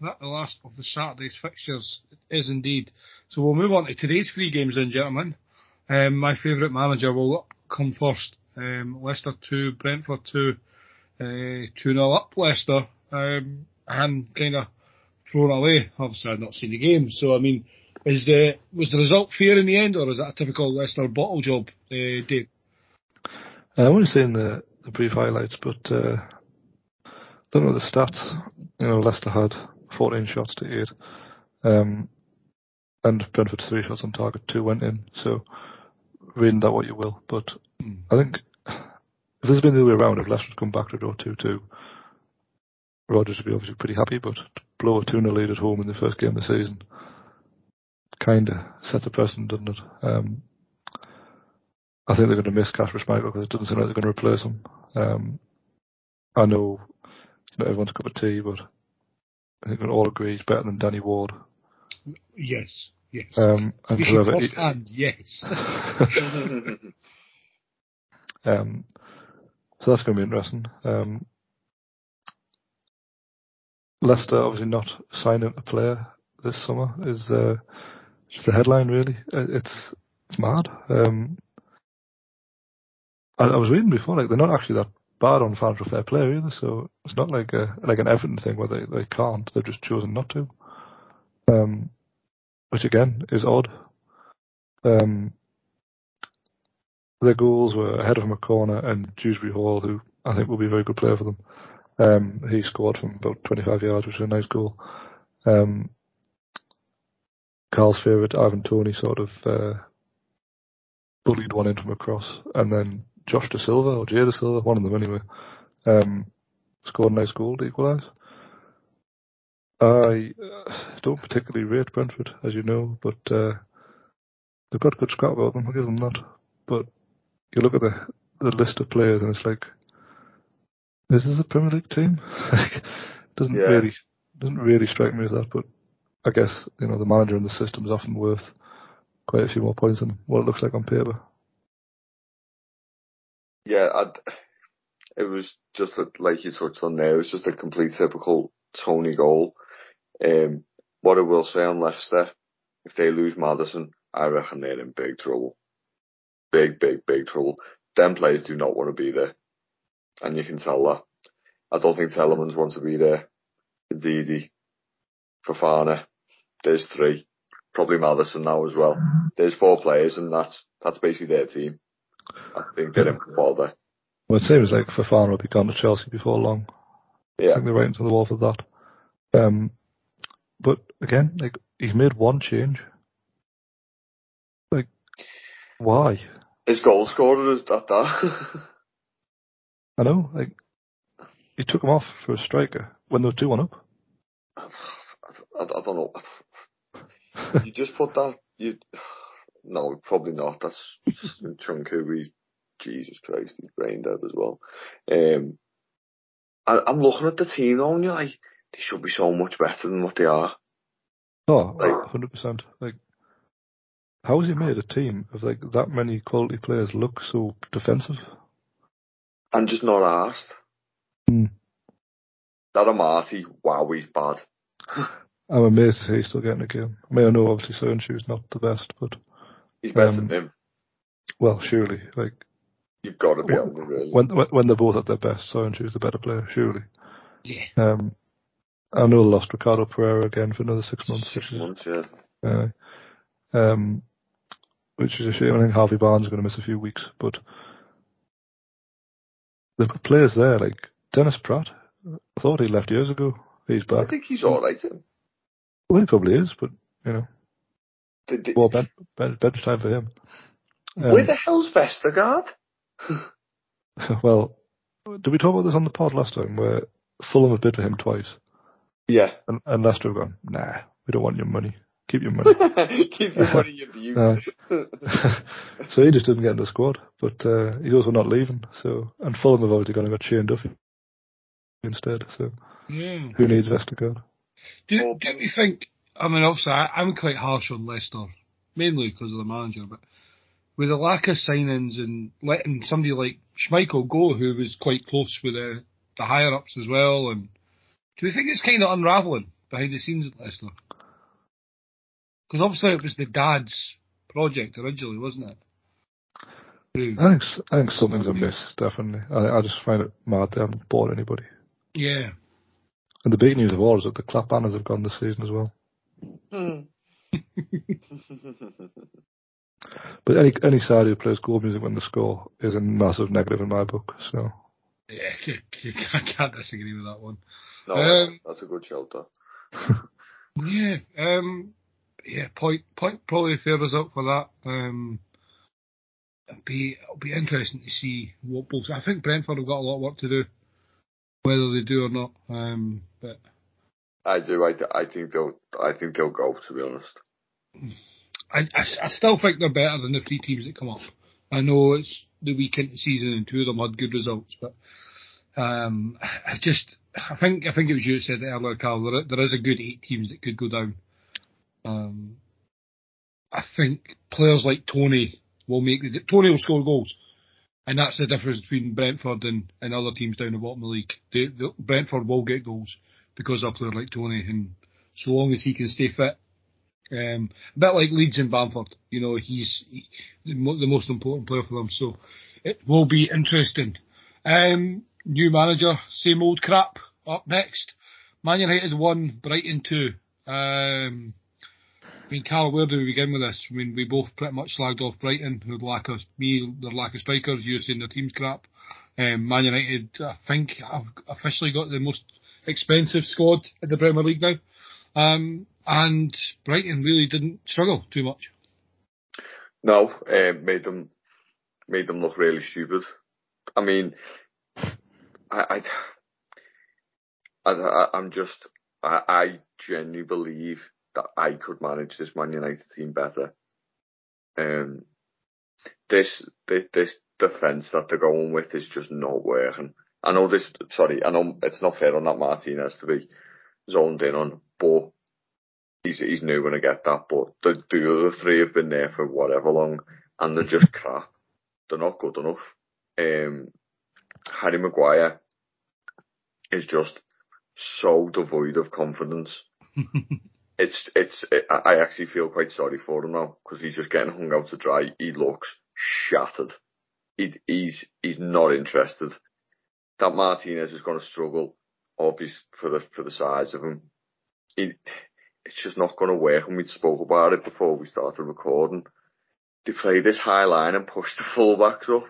that the last of the Saturday's fixtures is indeed. So we'll move on to today's three games, then, gentlemen. Um, my favourite manager will come first. Um, Leicester two, Brentford two, uh, two 0 up Leicester, um, and kind of thrown away. Obviously, I've not seen the game, so I mean, is the was the result fair in the end, or is that a typical Leicester bottle job, uh, Dave? Uh, I've only seen the, the brief highlights, but uh, don't know the stats. You know, Leicester had 14 shots to 8. Um, and Brentford's 3 shots on target, 2 went in. So, reading that what you will. But Hmm. I think if this had been the other way around, if Leicester had come back to draw 2 2, Rodgers would be obviously pretty happy, but blow a 2 0 lead at home in the first game of the season kind of sets a precedent, doesn't it? Um, I think they're going to miss Casper Schmeichel because it doesn't seem like they're going to replace him. Um, I know it's not everyone's a cup of tea, but I think we all agree he's better than Danny Ward. Yes, yes. Um, and Speaking whoever. firsthand, yes. <laughs> um, so that's going to be interesting. Um, Leicester obviously not signing a player this summer is uh, is the headline really. Uh, It's it's mad. Um, I, I was reading before like they're not actually that bad on financial fair play either. So it's not like a like an Everton thing where they, they can't. They've just chosen not to. Um, which again is odd. Um, their goals were ahead of McCorner and Dewsbury Hall, who I think will be a very good player for them. Um, he scored from about 25 yards, which was a nice goal. Um, Carl's favourite, Ivan Toney, sort of uh, bullied one in from across, and then Josh De Silva or Jay De Silva, one of them anyway, um, scored a nice goal to equalise. I uh, don't particularly rate Brentford, as you know, but uh, they've got good scrap about them. I'll give them that. But you look at the the list of players, and it's like, this is a Premier League team. <laughs> doesn't Yeah. really doesn't really strike me as that. But I guess you know the manager and the system is often worth quite a few more points than what it looks like on paper. Yeah, I'd, it was just a, like you touched on there. It was just a complete typical Toney goal. Um, what I will say on Leicester, if they lose Maddison, I reckon they're in big trouble. Big, big, big trouble. Them players do not want to be there, and you can tell that. I don't think Tielemans wants to be there. Didi, Fofana, there's three. Probably Maddison now as well. There's four players, and that's that's basically their team. I think they're in bother. Well, it seems like Fofana will be gone to Chelsea before long. Yeah. I think they're right into the wall for that. Um, but again, like he's made one change. Like, why? his goal scorer is at that. <laughs> I know, like he took him off for a striker when they were two one up. I, I don't know. You just put that. You no, probably not. That's Chunku. Jesus Christ, he's brain dead as well. Um, I, I'm looking at the team now, and you're like, they should be so much better than what they are. Oh, Like- hundred percent. Like, how has he made a team of like that many quality players look so defensive? And just not asked. Hmm. That Amartey, wow, he's bad. <laughs> I'm amazed to see he's still getting a game. I mean, I know obviously Soyuncu's not the best, but He's better Um, than him. well, surely, like You've got to be wh- able to really. when when, when they're both at their best, Soyuncu's the better player, surely. Yeah. Um, I know they lost Ricardo Pereira again for another six months, Six which is months, yeah. uh, um, which is a shame. I think Harvey Barnes is going to miss a few weeks, but they've got players there like Dennis Praet. I thought he left years ago. He's back. I think he's alright. Well, he probably is, but you know, Did, did, well, bench, bench, bench time for him. Um, where the hell's Vestergaard? <laughs> well, did we talk about this on the pod last time where Fulham have bid for him twice, Yeah. and, and Leicester have gone, nah, we don't want your money. Keep your money. <laughs> Keep your money, you <laughs> beauty. Uh, <laughs> so he just didn't get in the squad, but uh, he's also not leaving. So and Fulham have already gone and got Shane Duffy instead. So Yeah. who needs Vestergaard? Do, do you think, I mean, obviously, I, I'm quite harsh on Leicester, mainly because of the manager, but with the lack of signings and letting somebody like Schmeichel go, who was quite close with the, the higher ups as well, and do you think it's kind of unravelling behind the scenes at Leicester? Because obviously it was the dad's project originally, wasn't it? Who- I think s- I think something's amiss. Definitely, I, I just find it mad they haven't bought anybody. yeah. And the big news of all is that the clap banners have gone this season as well. <laughs> But any any side who plays goal music when they score is a massive negative in my book. So Yeah, <laughs> I can't disagree with that one. no, Um, that's a good shelter. <laughs> Yeah, um, yeah, point, point probably favours up for that. Um, it'll be, it'll be interesting to see what both, I think Brentford have got a lot of work to do, whether they do or not. Um, but I do. I, I think they'll. I think they'll go. To be honest. I, I, I still think they're better than the three teams that come up. I know it's the weekend season and two of them had good results, but um, I just I think I think it was you that said it earlier, Carl. There, there is a good eight teams that could go down. Um, I think players like Toney will make the Toney will score goals, and that's the difference between Brentford and, and other teams down the bottom of the league. They, the, Brentford will get goals because of a player like Toney, and so long as he can stay fit, um, a bit like Leeds and Bamford, you know, he's he, the most important player for them. So it will be interesting. Um, new manager, same old crap. Up next, Man United one, Brighton two. Um, I mean, Carl, where do we begin with this? I mean, we both pretty much slagged off Brighton, their lack of me, their lack of strikers. You saying their team's crap. Um, Man United, I think, have officially got the most expensive squad in the Premier League now. Um, and Brighton really didn't struggle too much. No, uh, made them made them look really stupid. I mean, I, I, I I'm just I, I genuinely believe that I could manage this Man United team better. Um, this this, this defence that they're going with is just not working. I know this. Sorry, I know it's not fair on that Martinez to be zoned in on, but he's he's new when I get that. But the the other three have been there for whatever long, and they're just <laughs> crap. They're not good enough. Um, Harry Maguire is just so devoid of confidence. <laughs> it's it's it, I actually feel quite sorry for him now because he's just getting hung out to dry. He looks shattered. He, he's he's not interested. That Martinez is going to struggle, obviously for the for the size of him. He, it's just not going to work. And we spoke about it before we started recording. They play this high line and push the fullbacks up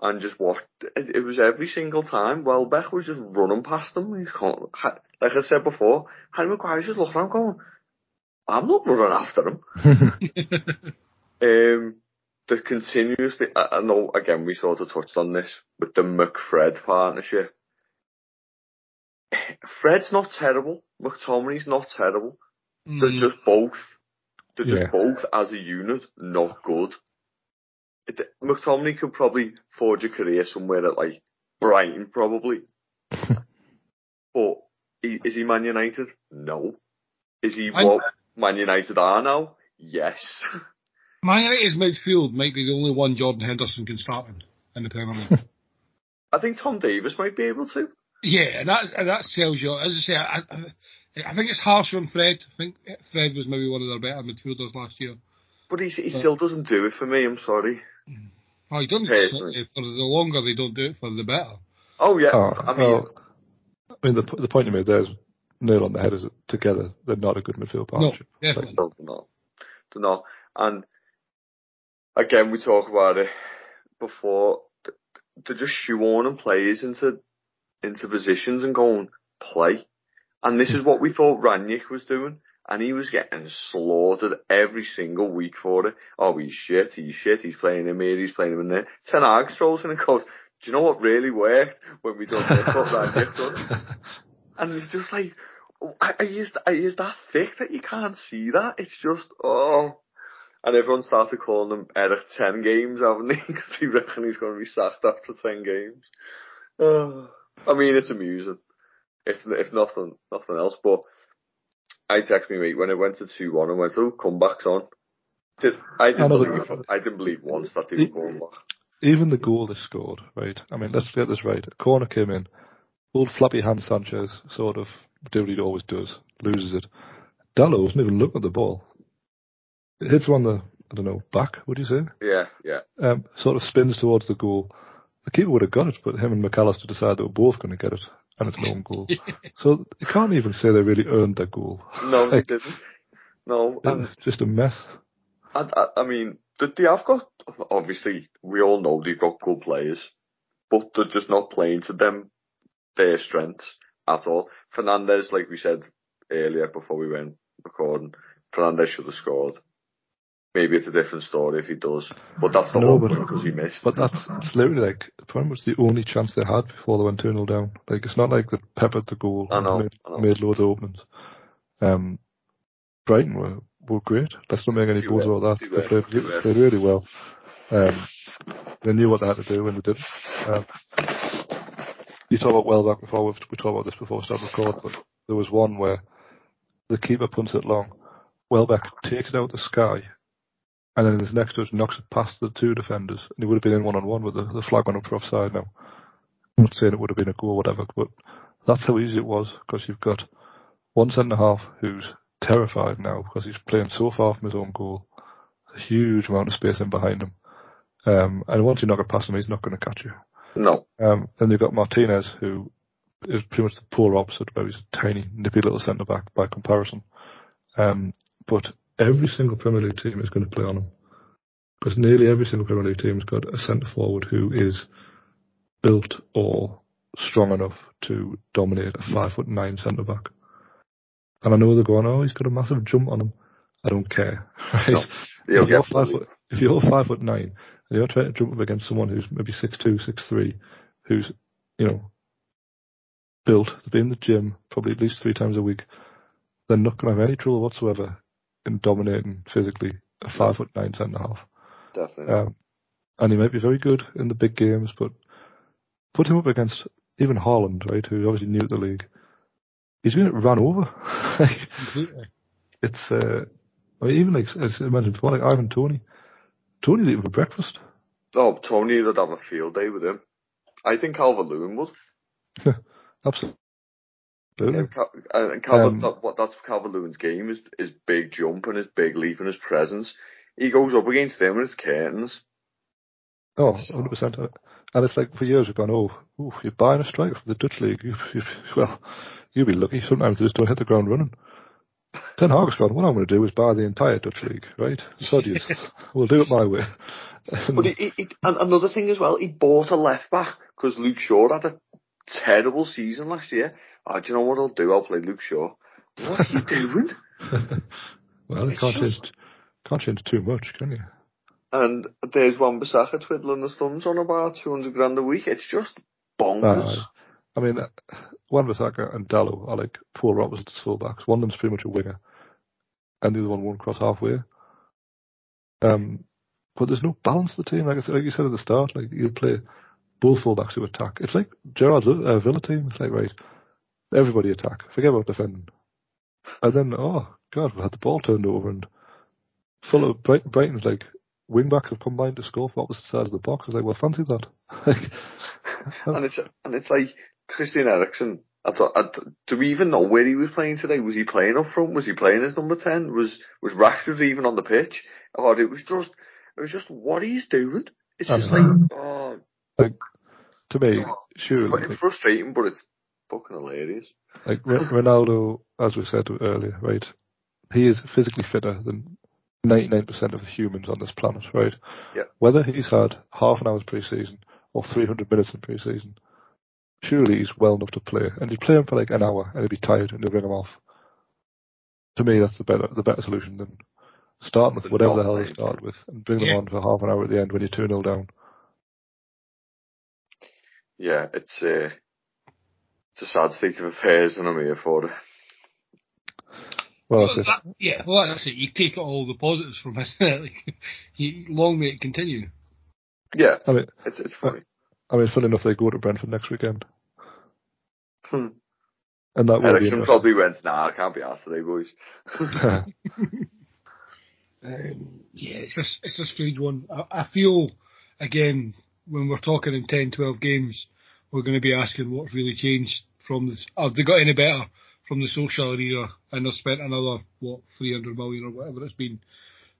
and just watch. It, was every single time. Welbeck was just running past them. He's like I said before, Harry Maguire's just looking around going, I'm not running after him. <laughs> um, the continuously, I, I know again we sort of touched on this with the McFred partnership. Fred's not terrible. McTominay's not terrible. Mm. They're just both. They're yeah. just both as a unit not good. It, McTominay could probably forge a career somewhere at like Brighton, probably. <laughs> but he, is he Man United? No. Is he I, what Man United are now? Yes. <laughs> Man United's midfield might be the only one Jordan Henderson can start in in the Premier League. <laughs> I think Tom Davies might be able to. Yeah, and that and that tells you. As I say, I, I, think it's harsher on Fred. I think Fred was maybe one of their better midfielders last year. But he, he but, still doesn't do it for me. I'm sorry. Oh, he doesn't. Hey, for the longer they don't do it, for the better. Oh yeah. Oh, I mean, well, I mean the the point you made there is nail on the head. Is together they're not a good midfield partnership. No, definitely like, no, no, they're not. And again, we talk about it before. They're just shoehorning players into into positions and going play. And this is what we thought Rangnick was doing. And he was getting slaughtered every single week for it. Oh, he's shit, he's shit, he's playing him here, he's playing him in there. Ten Hag strolls in and goes, do you know what really worked when we done this, what <laughs> Rangnick done? And it's just like, are you, are you that thick that you can't see that? It's just, oh. And everyone started calling him Eric 10 games, haven't they? <laughs> Because they reckon he's going to be sacked after 10 games. Oh. I mean, it's amusing. If, if nothing, nothing else. But I texted me mate when it went to 2-1 and went, oh, comebacks on. Did, I didn't I believe, I didn't believe once that they were going back. Even the goal they scored, right? I mean, let's get this right. A corner came in. Old flappy hand Sanchez sort of do what he always does, loses it. Dalot wasn't even looking at the ball. It hits on the, I don't know, back, would you say? Yeah, yeah. Um, sort of spins towards the goal. The keeper would have got it, but him and Mac Allister decided they were both going to get it, and it's an <laughs> own goal. so you can't even say they really earned their goal. No, like, they <laughs> didn't. No. And, just a mess. I, I, I mean, they have got, obviously, we all know they've got good players, but they're just not playing to them, their strengths at all. Fernandes, like we said earlier before we went recording, Fernandes should have scored. Maybe it's a different story if he does, but that's the no, because he missed. But that's it's literally like pretty much the only chance they had before they went 2 0 down. Like it's not like they peppered the goal. I know, made, I know. made loads of openings. Um, Brighton were were great. Let's not make any balls about that. They played, they played really well. Um, they knew what they had to do when they did. Um, you talk about Welbeck before. we we talked about this before we started recording, but there was one where the keeper punts it long. Welbeck takes it out the sky and then his next to it knocks it past the two defenders, and he would have been in one on one with the, the flag on up for offside now. I'm not saying it would have been a goal or whatever, but that's how easy it was because you've got one centre half who's terrified now because he's playing so far from his own goal, a huge amount of space in behind him, um, and once you knock it past him, he's not going to catch you. No. Um, then you've got Martinez, who is pretty much the polar opposite, where he's a tiny, nippy little centre back by comparison. Um, but every single Premier League team is going to play on him. Because nearly every single Premier League team has got a centre forward who is built or strong enough to dominate a five foot nine centre back. And I know they're going, oh, he's got a massive jump on him. I don't care. <laughs> Right? No. If, you're five foot, if you're five foot nine and you're trying to jump up against someone who's maybe six two, six three, who's, you know, built to be in the gym probably at least three times a week, they're not going to have any trouble whatsoever in dominating physically a five foot nine centre half. Definitely. Um, and he might be very good in the big games, but put him up against even Haaland, right, who's obviously new to the league. He's been run over. <laughs> Completely. it's, uh, I mean, even like, as I mentioned before, like Ivan Toney. Toney eat for breakfast. oh, Toney would have a field day with him. I think Calvert Lewin would. <laughs> Absolutely. Uh, and Calvert, Um, that, what that's Calvert Lewin's game is his big jump and his big leap and his presence. He goes up against them and his curtains. Oh, 100%. And it's like for years we've gone, oh, ooh, you're buying a striker from the Dutch league. <laughs> You, you, well, you'll be lucky. Sometimes they just don't hit the ground running. Ten Hag's gone, what I'm going to do is buy the entire Dutch league, right? Sod yous. <laughs> we'll do it my way. But he, he, he, and another thing as well, he bought a left back because Luke Shaw had a terrible season last year. Oh, do you know what I'll do? I'll play Luke Shaw. What are you <laughs> doing? well, you can't just- change, can't change too much, can you? And there's Wan Bissaka twiddling his thumbs on about 200 grand a week. It's just bonkers. Aye. I mean, uh, Wan Bissaka and Dalot are like polar opposites fullbacks. One of them's pretty much a winger, and the other one won't cross halfway. Um, but there's no balance to the team. Like I said, like you said at the start, like you play both fullbacks who attack. It's like Gerrard's uh, Villa team. It's like right, everybody attack. Forget about defending. And then, oh god, we had the ball turned over and full of Bright- Brighton's like wing backs have combined to score for opposite sides of the box. I was like, well, fancy that. <laughs> And it's and it's like Christian Eriksen. I thought, I, do we even know where he was playing today? Was he playing up front? Was he playing as number ten? Was was Rashford even on the pitch? I thought it was just it was just what he's doing. It's just like um, oh, to me, God. surely, it's frustrating, but it's fucking hilarious. Like <laughs> Ronaldo, as we said earlier, right? He is physically fitter than 99% of the humans on this planet, right? Yeah. Whether he's had half an hour's pre-season or 300 minutes in pre-season, surely he's well enough to play. And you play him for like an hour and he'd be tired and you'll bring him off. To me, that's the better the better solution than starting with Than whatever the hell they playing. started with and bring them Yeah. on for half an hour at the end when you're 2 0 down. Yeah, it's uh, it's a sad state of affairs, and I'm here for it. Well, Well, that- yeah, well, that's it. You take all the positives from it. <laughs> like, you, long may it continue. Yeah, I mean, it's it's funny. I mean, funny enough, they go to Brentford next weekend. Hmm. And that will be Eriksen probably went, nah, I can't be asked today, boys. <laughs> Um, yeah, it's just it's a strange one. I, I feel again when we're talking in 10, 12 games, we're going to be asking what's really changed from this. Have they got any better from the Solskjaer era? And they've spent another what 300 million or whatever it's been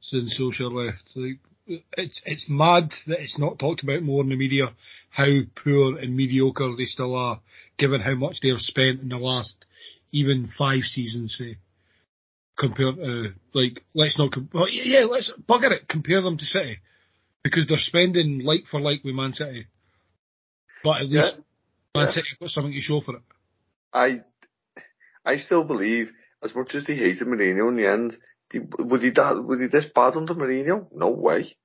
since Solskjaer left. Like, it's it's mad that it's not talked about more in the media how poor and mediocre they still are, given how much they've spent in the last even five seasons. Say compared to uh, like let's not com- well, yeah, yeah let's bugger it compare them to City because they're spending like for like with Man City, but at Yeah. least Man Yeah. City got something to show for it. I I still believe, as much as they hated Mourinho in the end, was he that was he this bad under Mourinho? No way.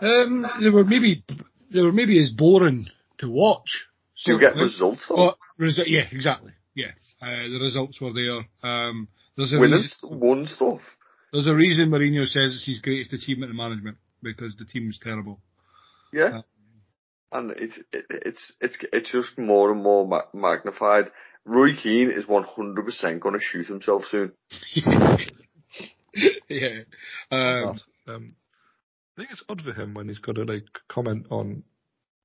Um, they were maybe they were maybe as boring to watch. Do you get certainly. results though? Resu- yeah, exactly. Yeah, uh, the results were there. Um, there's a Winning, reason, won stuff. there's a reason Mourinho says it's his greatest achievement in management because the team team's terrible. Yeah. Uh, And it's it, it's it's it's just more and more ma- magnified. Roy Keane is 100% going to shoot himself soon. <laughs> <laughs> yeah. Um, Um, I think it's odd for him when he's got to like comment on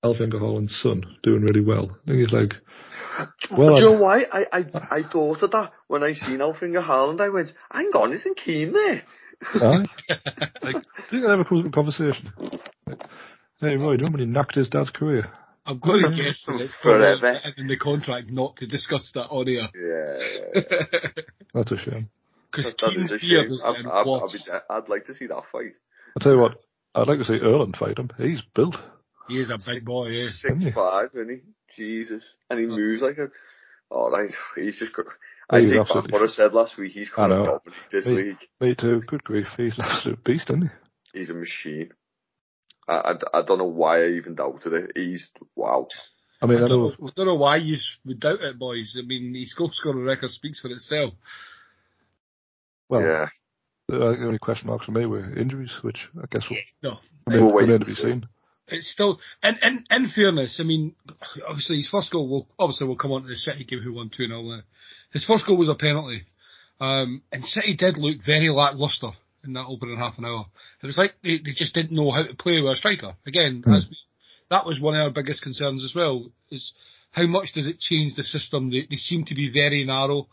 Alf-Inge Haaland's son doing really well. I think he's like, <laughs> Well, Do you I- know why? I, I I thought of that when I seen Alf-Inge Haaland. I went, hang on, isn't Keane there? aye. <laughs> like, I think that ever comes up in conversation. Like, hey, Roy, do you remember when he knocked his dad's career? I'm going to guess that it's Forever. in the contract not to discuss that on air. Yeah. That's a shame. Because That, that Team a Fear shame. was I'd, I'd, I'd, I'd like to see that fight. I'll tell you what, I'd like to see Erling fight him. He's built. He is a big boy, eh? Six Yeah. five, isn't he? Jesus. And he Oh. moves like a. Oh, right. <laughs> He's just. go- I He's take back what I said last week. He's I going to know. dominate this He- league. Me too. Good grief. He's an absolute beast, isn't he? He's a machine. I, I, I don't know why I even doubted it. He's wow. I mean, I I, don't, know. know, I don't know why you would doubt it, boys. I mean, his goal scoring record speaks for itself. Well, yeah. the, the only question marks for me were injuries, which I guess will No, remain, We'll wait remain and to be seen. it's still. And in, in fairness, I mean, obviously his first goal will obviously we'll come on to the City game who won two 0 His first goal was a penalty, um, and City did look very lackluster in that opening half an hour. It was like they, they just didn't know how to play with a striker. Again, as we, that was one of our biggest concerns as well. Is how much does it change the system? They, they seem to be very narrow.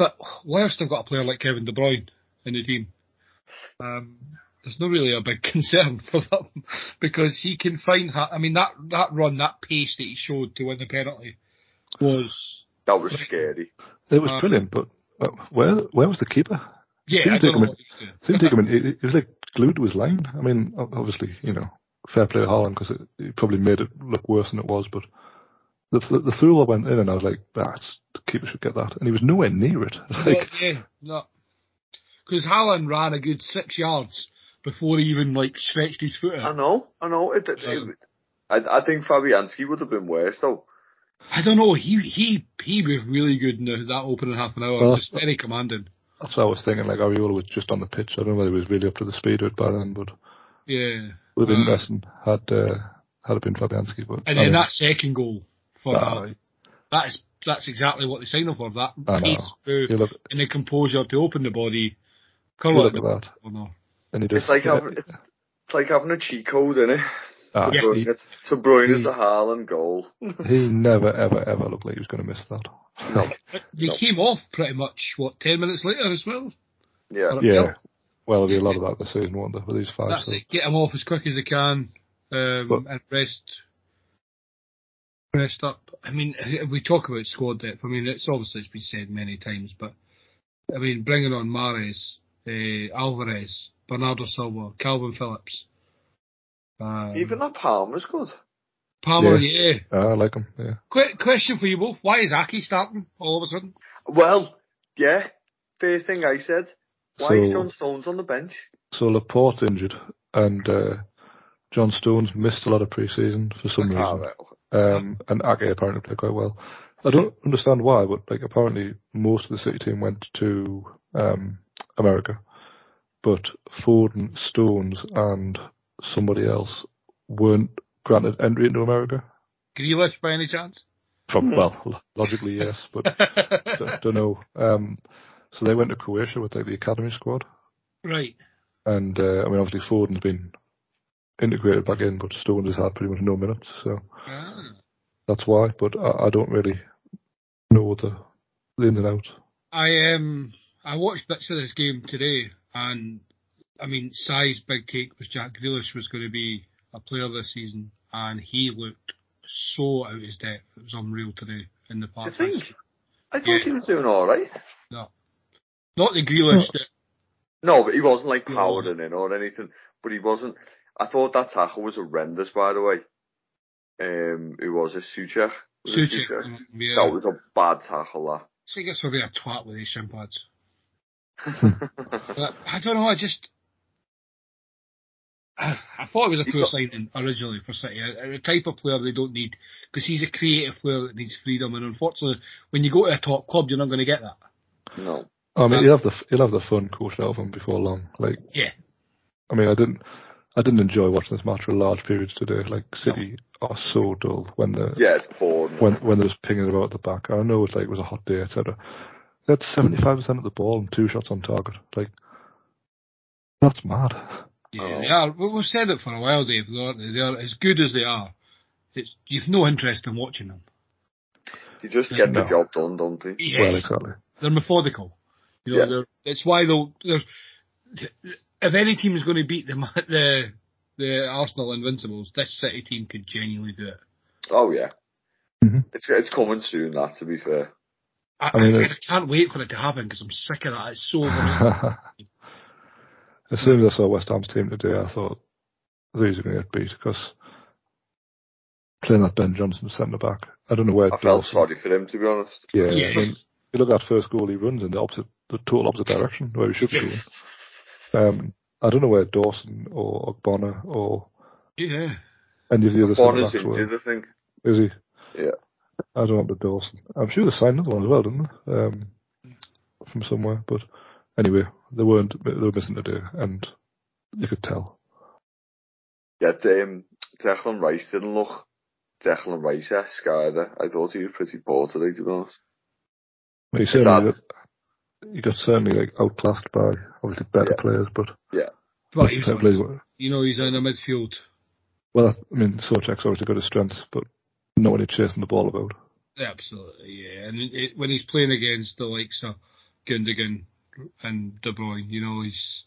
But whilst they've got a player like Kevin De Bruyne in the team, um, there's not really a big <laughs> concern for them because he can find. Ha- I mean, that that run, that pace that he showed to win the penalty was That was scary. It was Uh, brilliant, but uh, where where was the keeper? yeah. Seemed I to don't take know him what he's doing. Didn't take him in. He, he was like glued to his line. I mean, obviously, you know, fair play to Haaland because it, it probably made it look worse than it was. But the the, the through went in, and I was like, "That's the keeper should get that," and he was nowhere near it. <laughs> Well, Like, yeah, no. Because Haaland ran a good six yards before he even like stretched his foot out. I know. I know. It, it, Um, I, I think Fabianski would have been worse though. I don't know. He he he was really good in the, that opening half an hour. Well, just very commanding. that's what I was thinking. Like Areola was just on the pitch. I don't know whether he was really up to the speed of it by then, but Yeah. would have been Uh, interesting had uh, had it been Fabianski. But And I then mean, that second goal for Haaland. That is that's exactly what they signed up for. That I know. through look, and the composure to open the body. Curl look it. at that, Oh, no. and he just It's like having it's, it's like having a cheat code, isn't it? ah, De Yeah. Bruyne, he, Bruyne is the Haaland goal. <laughs> he never ever ever looked like he was going to miss that. No. But they No. came off pretty much what ten minutes later as well. Yeah. Or- Yeah. Well, there'll be a lot of that this season, won't there, with these five? That's so. it. Get them off as quick as they can, um, But- and rest, rest up. I mean, we talk about squad depth. I mean, it's obviously it's been said many times, but I mean, bringing on Mahrez, uh, Alvarez, Bernardo Silva, Kalvin Phillips, um, Even that Palmer's good. Palmer. Yeah. Ah, I like him. Yeah. Qu- question for you both: Why is Ake starting all of a sudden? Well, yeah. First thing I said. Why is John Stones on the bench? So Laporte injured, and uh, John Stones missed a lot of pre-season for some Ah, reason. right. Um, and Ake apparently played quite well. I don't understand why, but like apparently most of the City team went to um, America, but Foden, Stones, and somebody else weren't granted entry into America. Grealish, by any chance? From well, logically yes, but <laughs> don't, don't know. Um, so they went to Croatia with like the academy squad. right. And uh, I mean, obviously Foden's been integrated back in, but Stones has had pretty much no minutes, so Ah. that's why. But I, I don't really know the, the ins and outs. I um I watched bits of this game today, and I mean, size big cake was Jack Grealish was going to be a player this season, and he looked so out of his depth. It was unreal today in the Do park. you think? I thought Yeah. he was doing alright. No, not the Grealish that No, but he wasn't like No. powering in or anything. But he wasn't. I thought that tackle was horrendous, by the way. Um, it was a Souček. Was it Souček. Souček? um, Yeah, That was a bad tackle. that. so he gets to be a twat with his shin pads. But I don't know. I just. <sighs> I thought it was a He's poor got- signing originally for City. A, a type of player they don't need because he's a creative player that needs freedom, and unfortunately, when you go to a top club, you're not going to get that. no. I mean, Um, he'll have the he'll have the fun coaching out of him before long. Like, Yeah. I mean, I didn't I didn't enjoy watching this match for large periods today. Like, City are so dull when the Yeah, it's boring. when when they're pinging about the back. I know it's like it was a hot day, etc. They had seventy five percent of the ball and two shots on target. Like, that's mad. Yeah, Oh. they are. We- We've said it for a while, Dave. They're, they're as good as they are. It's, you've no interest in watching them. They just get the job done, don't they? Yeah, Well, exactly. they're methodical. You know, Yeah. they're, it's why they'll. There's, if any team is going to beat the Ma- <laughs> the the Arsenal Invincibles, this City team could genuinely do it. Oh yeah. Mhm. It's it's coming soon. That to be fair. I, I mean, I, I can't wait for it to happen because I'm sick of that. It's so <laughs> as soon as I saw West Ham's team today, I thought these are going to get beat because playing that Ben Johnson centre back, I don't know where. I felt Dawson- sorry for him to be honest. Yeah, Yeah. I mean, you look at that first goal he runs in the opposite, the total opposite direction where he should be. Going. Um, I don't know where Dawson or Ogbonna or yeah. any of the other Bonner's centre backs were. injured, I think. Is he? Yeah. I don't know about Dawson. I'm sure they signed another one as well, didn't they? Um, from somewhere. But anyway, they weren't. They were missing today, and you could tell. Yeah, um, Declan Rice didn't look Declan Rice-esque either. I thought he was pretty poor today, to be honest. He It's certainly odd. got, he got certainly like outclassed by obviously better Yeah. players, but yeah, But that's he's, the type of you know, he's in the midfield. well, I mean, Souček's obviously got his strengths, but not when he's chasing the ball about. Absolutely, yeah. And it, it, when he's playing against the likes of Gundogan and De Bruyne, you know, he's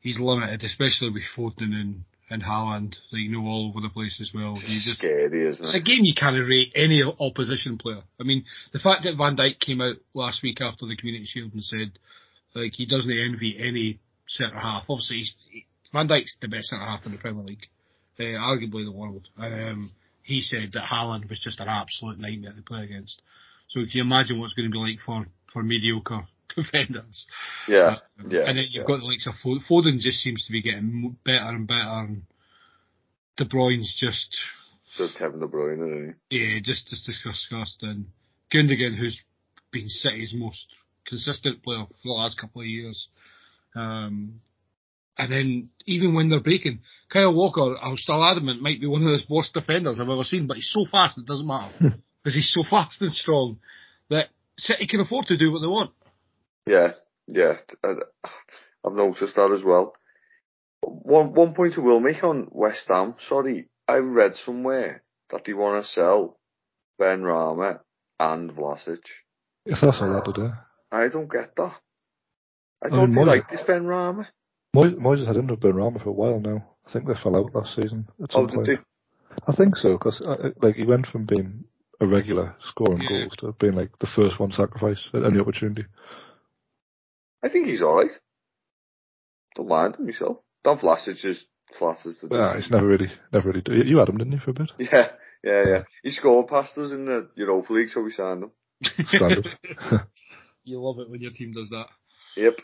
he's limited, especially with Foden and and Haaland. They know all over the place as well. You It's just scary, isn't It's a game you can't rate any opposition player. I mean, the fact that Van Dijk came out last week after the Community Shield and said, like, he doesn't envy any centre half. Obviously, he's, he, Van Dijk's the best centre half in the Premier League, uh, arguably the world. Um, he said that Haaland was just an absolute nightmare to play against. So can you imagine what's going to be like for, for mediocre <laughs> defenders? Yeah, Um, yeah. And then you've yeah. got the likes of Foden. Foden just seems to be getting better and better, and De Bruyne's just just Kevin De Bruyne, isn't yeah, just just discussed and Gundogan, who's been City's most consistent player for the last couple of years. Um, and then even when they're breaking, Kyle Walker, I'm still adamant, might be one of the worst defenders I've ever seen, but he's so fast it doesn't matter <laughs> because he's so fast and strong that City can afford to do what they want. He? Yeah, yeah. I, I've noticed that as well. One one point I will make on West Ham. Sorry, I read somewhere that they want to sell Benrahma and Vlasic. If that's all that today. I don't get that. I I thought mean, they Moyes- liked this Benrahma. Moyes, Moyes had into Benrahma for a while now. I think they fell out last season at Oh, some did point. they? I think so, because uh, like he went from being a regular scoring Yeah. goals to being like the first one sacrifice at any opportunity. I think he's alright. Don't mind him myself. Don Vlasic just flatters the Yeah, he's never really, never really. Do. You had him, didn't you, for a bit? Yeah, yeah, yeah. He scored past us in the Europa League, so we signed him. <laughs> Standard. <laughs> you love it when your team does that. Yep.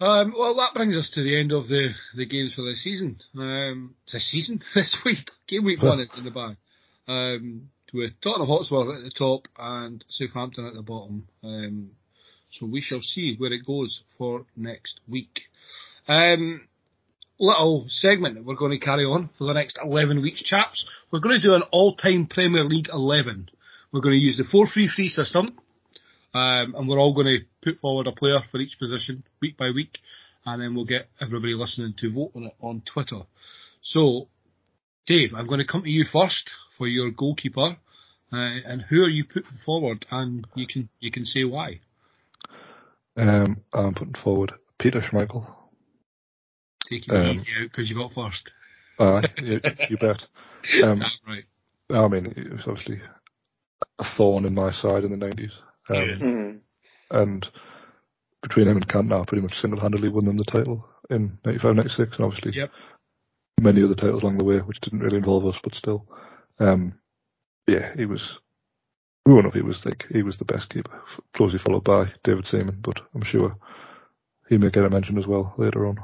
Um, well, that brings us to the end of the, the games for this season. Um, this season, <laughs> this week, game week one is in the bag. Um, with Tottenham Hotspur at the top and Southampton at the bottom. Um, so we shall see where it goes for next week. Um, little segment that we're going to carry on for the next 11 weeks, chaps. We're going to do an all-time Premier League 11. We're going to use the 4-3-3 system. Um, and we're all going to put forward a player for each position week by week, and then we'll get everybody listening to vote on it on Twitter. So, Dave, I'm going to come to you first for your goalkeeper, uh, and who are you putting forward? And you can you can say why. Um, I'm putting forward Peter Schmeichel. Taking Um, it easy out because you got first. Uh, you, you bet. <laughs> Um, right. I mean, it was obviously a thorn in my side in the 90s. Um, Yeah. Mhm. And between him and Cantona, pretty much single-handedly won them the title in 95, 96, and obviously Yep. many other titles along the way, which didn't really involve us, but still. Um, yeah, he was. We won't know if he was like he was the best keeper, closely followed by David Seaman, but I'm sure he may get a mention as well later on.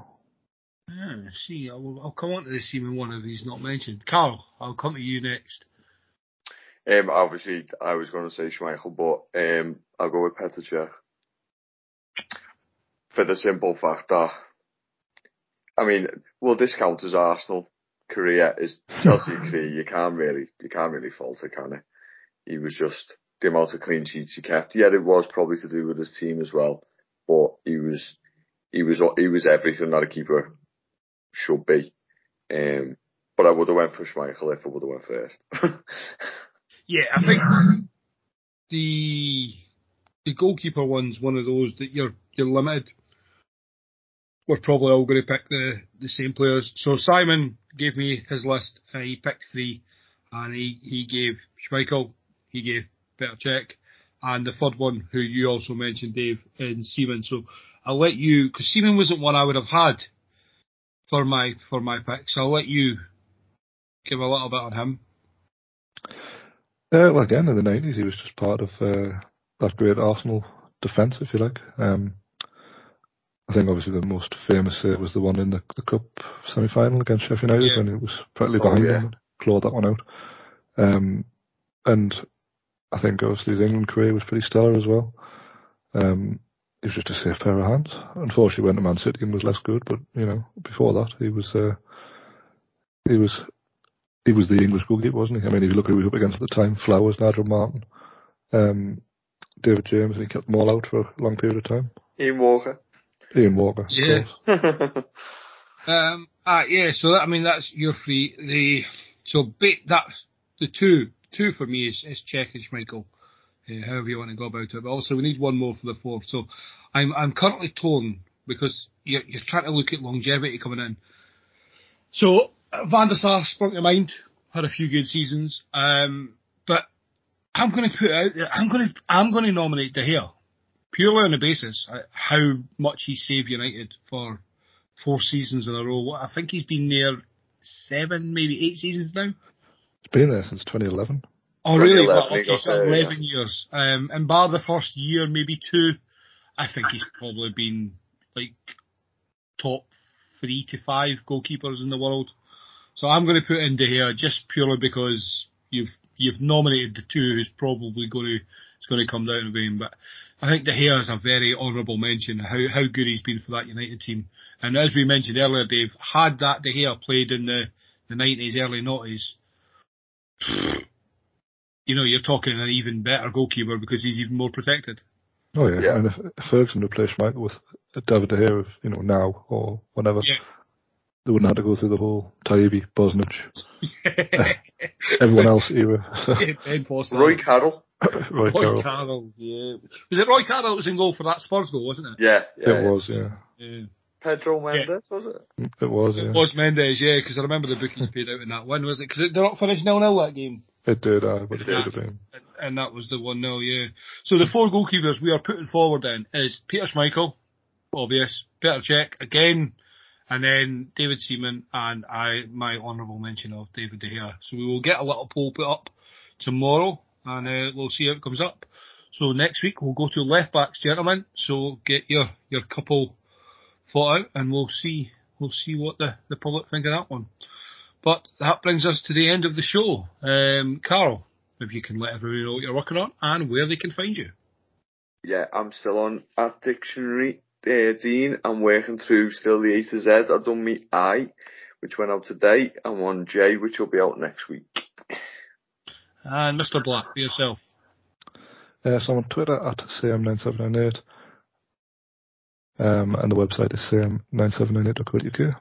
Ah, see, I'll, I'll come on to the Seaman one if he's not mentioned. Carl, I'll come to you next. Um, obviously, I was going to say Schmeichel, but um, I'll go with Petr Cech. For the simple fact that, I mean, we'll discount his Arsenal career, his <laughs> Chelsea career. You can't really, you can't really fault it, can it? He was just the amount of clean sheets he kept. Yeah, it was probably to do with his team as well, but he was, he was, he was everything that a keeper should be. Um, but I would have went for Schmeichel if I would have went first. <laughs> Yeah, I think the the goalkeeper one's one of those that you're you're limited. We're probably all going to pick the, the same players. So Simon gave me his list. Uh, he picked three. and he, he gave Schmeichel, he gave Petr Cech, and the third one, who you also mentioned, Dave, in Seaman. So I'll let you, because Seaman wasn't one I would have had for my for my pick. So I'll let you give a little bit on him. Uh, well, again, in the 90s, he was just part of uh, that great Arsenal defence, if you like. Um, I think obviously the most famous uh, was the one in the, the cup semi-final against Sheffield United yeah. when it was practically behind oh, yeah. him, clawed that one out. Um, and I think obviously his England career was pretty stellar as well. Um, he was just a safe pair of hands. Unfortunately, went to Man City and was less good, but you know, before that, he was uh, he was he was the English goalkeeper, wasn't he? I mean, if you look at who he was up against at the time, Flowers, Nigel Martyn, um, David James, and he kept them all out for a long period of time. Ian Walker. Ian Walker. Yeah. <laughs> um. Ah, yeah. So that, I mean, that's your free. The so bit that the two two for me is is Cech and Schmeichel. Uh, however you want to go about it. But also we need one more for the fourth. So I'm I'm currently torn because you're, you're trying to look at longevity coming in. So Van der Sar sprung to mind. Had a few good seasons. Um, but I'm going to put out. I'm going to. I'm going to nominate De Gea purely on the basis of how much he saved United for four seasons in a row. I think he's been there seven, maybe eight seasons now. He's been there since 2011. Oh, really? Well, okay, so 11 yeah. years. Um, and bar the first year, maybe two, I think he's probably been like top three to five goalkeepers in the world. So I'm going to put in De Gea just purely because you've you've nominated the two who's probably going to is going to come down to him. But I think De Gea is a very honourable mention. How how good he's been for that United team. And as we mentioned earlier, Dave, had that De Gea played in the the 90s, early 90s, you know, you're talking an even better goalkeeper because he's even more protected. Oh yeah, yeah. and if, if Ferguson replaced Michael with David De Gea, you know, now or whenever, yeah they wouldn't have to go through the whole Taibi, Bosnich, <laughs> everyone else era. <laughs> Roy Carroll. <coughs> Roy, Roy Carroll. Carroll. yeah. Was it Roy Carroll that was in goal for that Spurs goal, wasn't it? Yeah, yeah. It was, yeah. Yeah. Pedro Mendes, yeah. was it? It was, yeah. It was Mendes, yeah, because I remember the bookies paid out in that one, was it? Because they're not finished nil nil that game. It did, uh, but it did have been. And that was the 1 0, yeah. So the four goalkeepers we are putting forward then is Peter Schmeichel, obvious, Petr Cech, again, and then David Seaman and I, my honourable mention of David De Gea. So we will get a little poll put up tomorrow and uh, we'll see how it comes up. So next week we'll go to left backs, gentlemen. So get your, your couple thought out and we'll see, we'll see what the, the public think of that one. But that brings us to the end of the show. Um, Carl, if you can let everybody know what you're working on and where they can find you. Yeah, I'm still on at Dictionary uh, Dean, I'm working through still the A to Z. I've done me I, which went out today, and one J, which will be out next week. And Mr. Black, for yourself. Uh, so I'm on Twitter at CM9798. Um, and the website is cm9798.co.uk.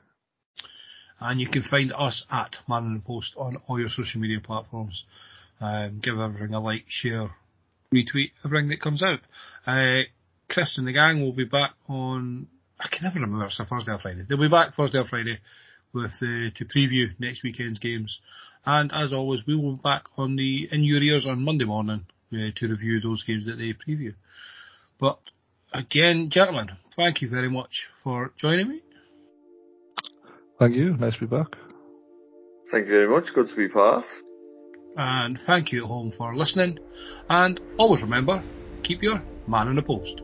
And you can find us at Man and Post on all your social media platforms. Um, give everything a like, share, retweet, everything that comes out. Uh, Chris and the gang will be back on. I can never remember it's a Thursday or Friday. They'll be back Thursday or Friday with uh, to preview next weekend's games. And as always, we will be back on the in your ears on Monday morning uh, to review those games that they preview. But again, gentlemen, thank you very much for joining me. Thank you. Nice to be back. Thank you very much. Good to be part. And thank you at home for listening. And always remember, keep your man in the post.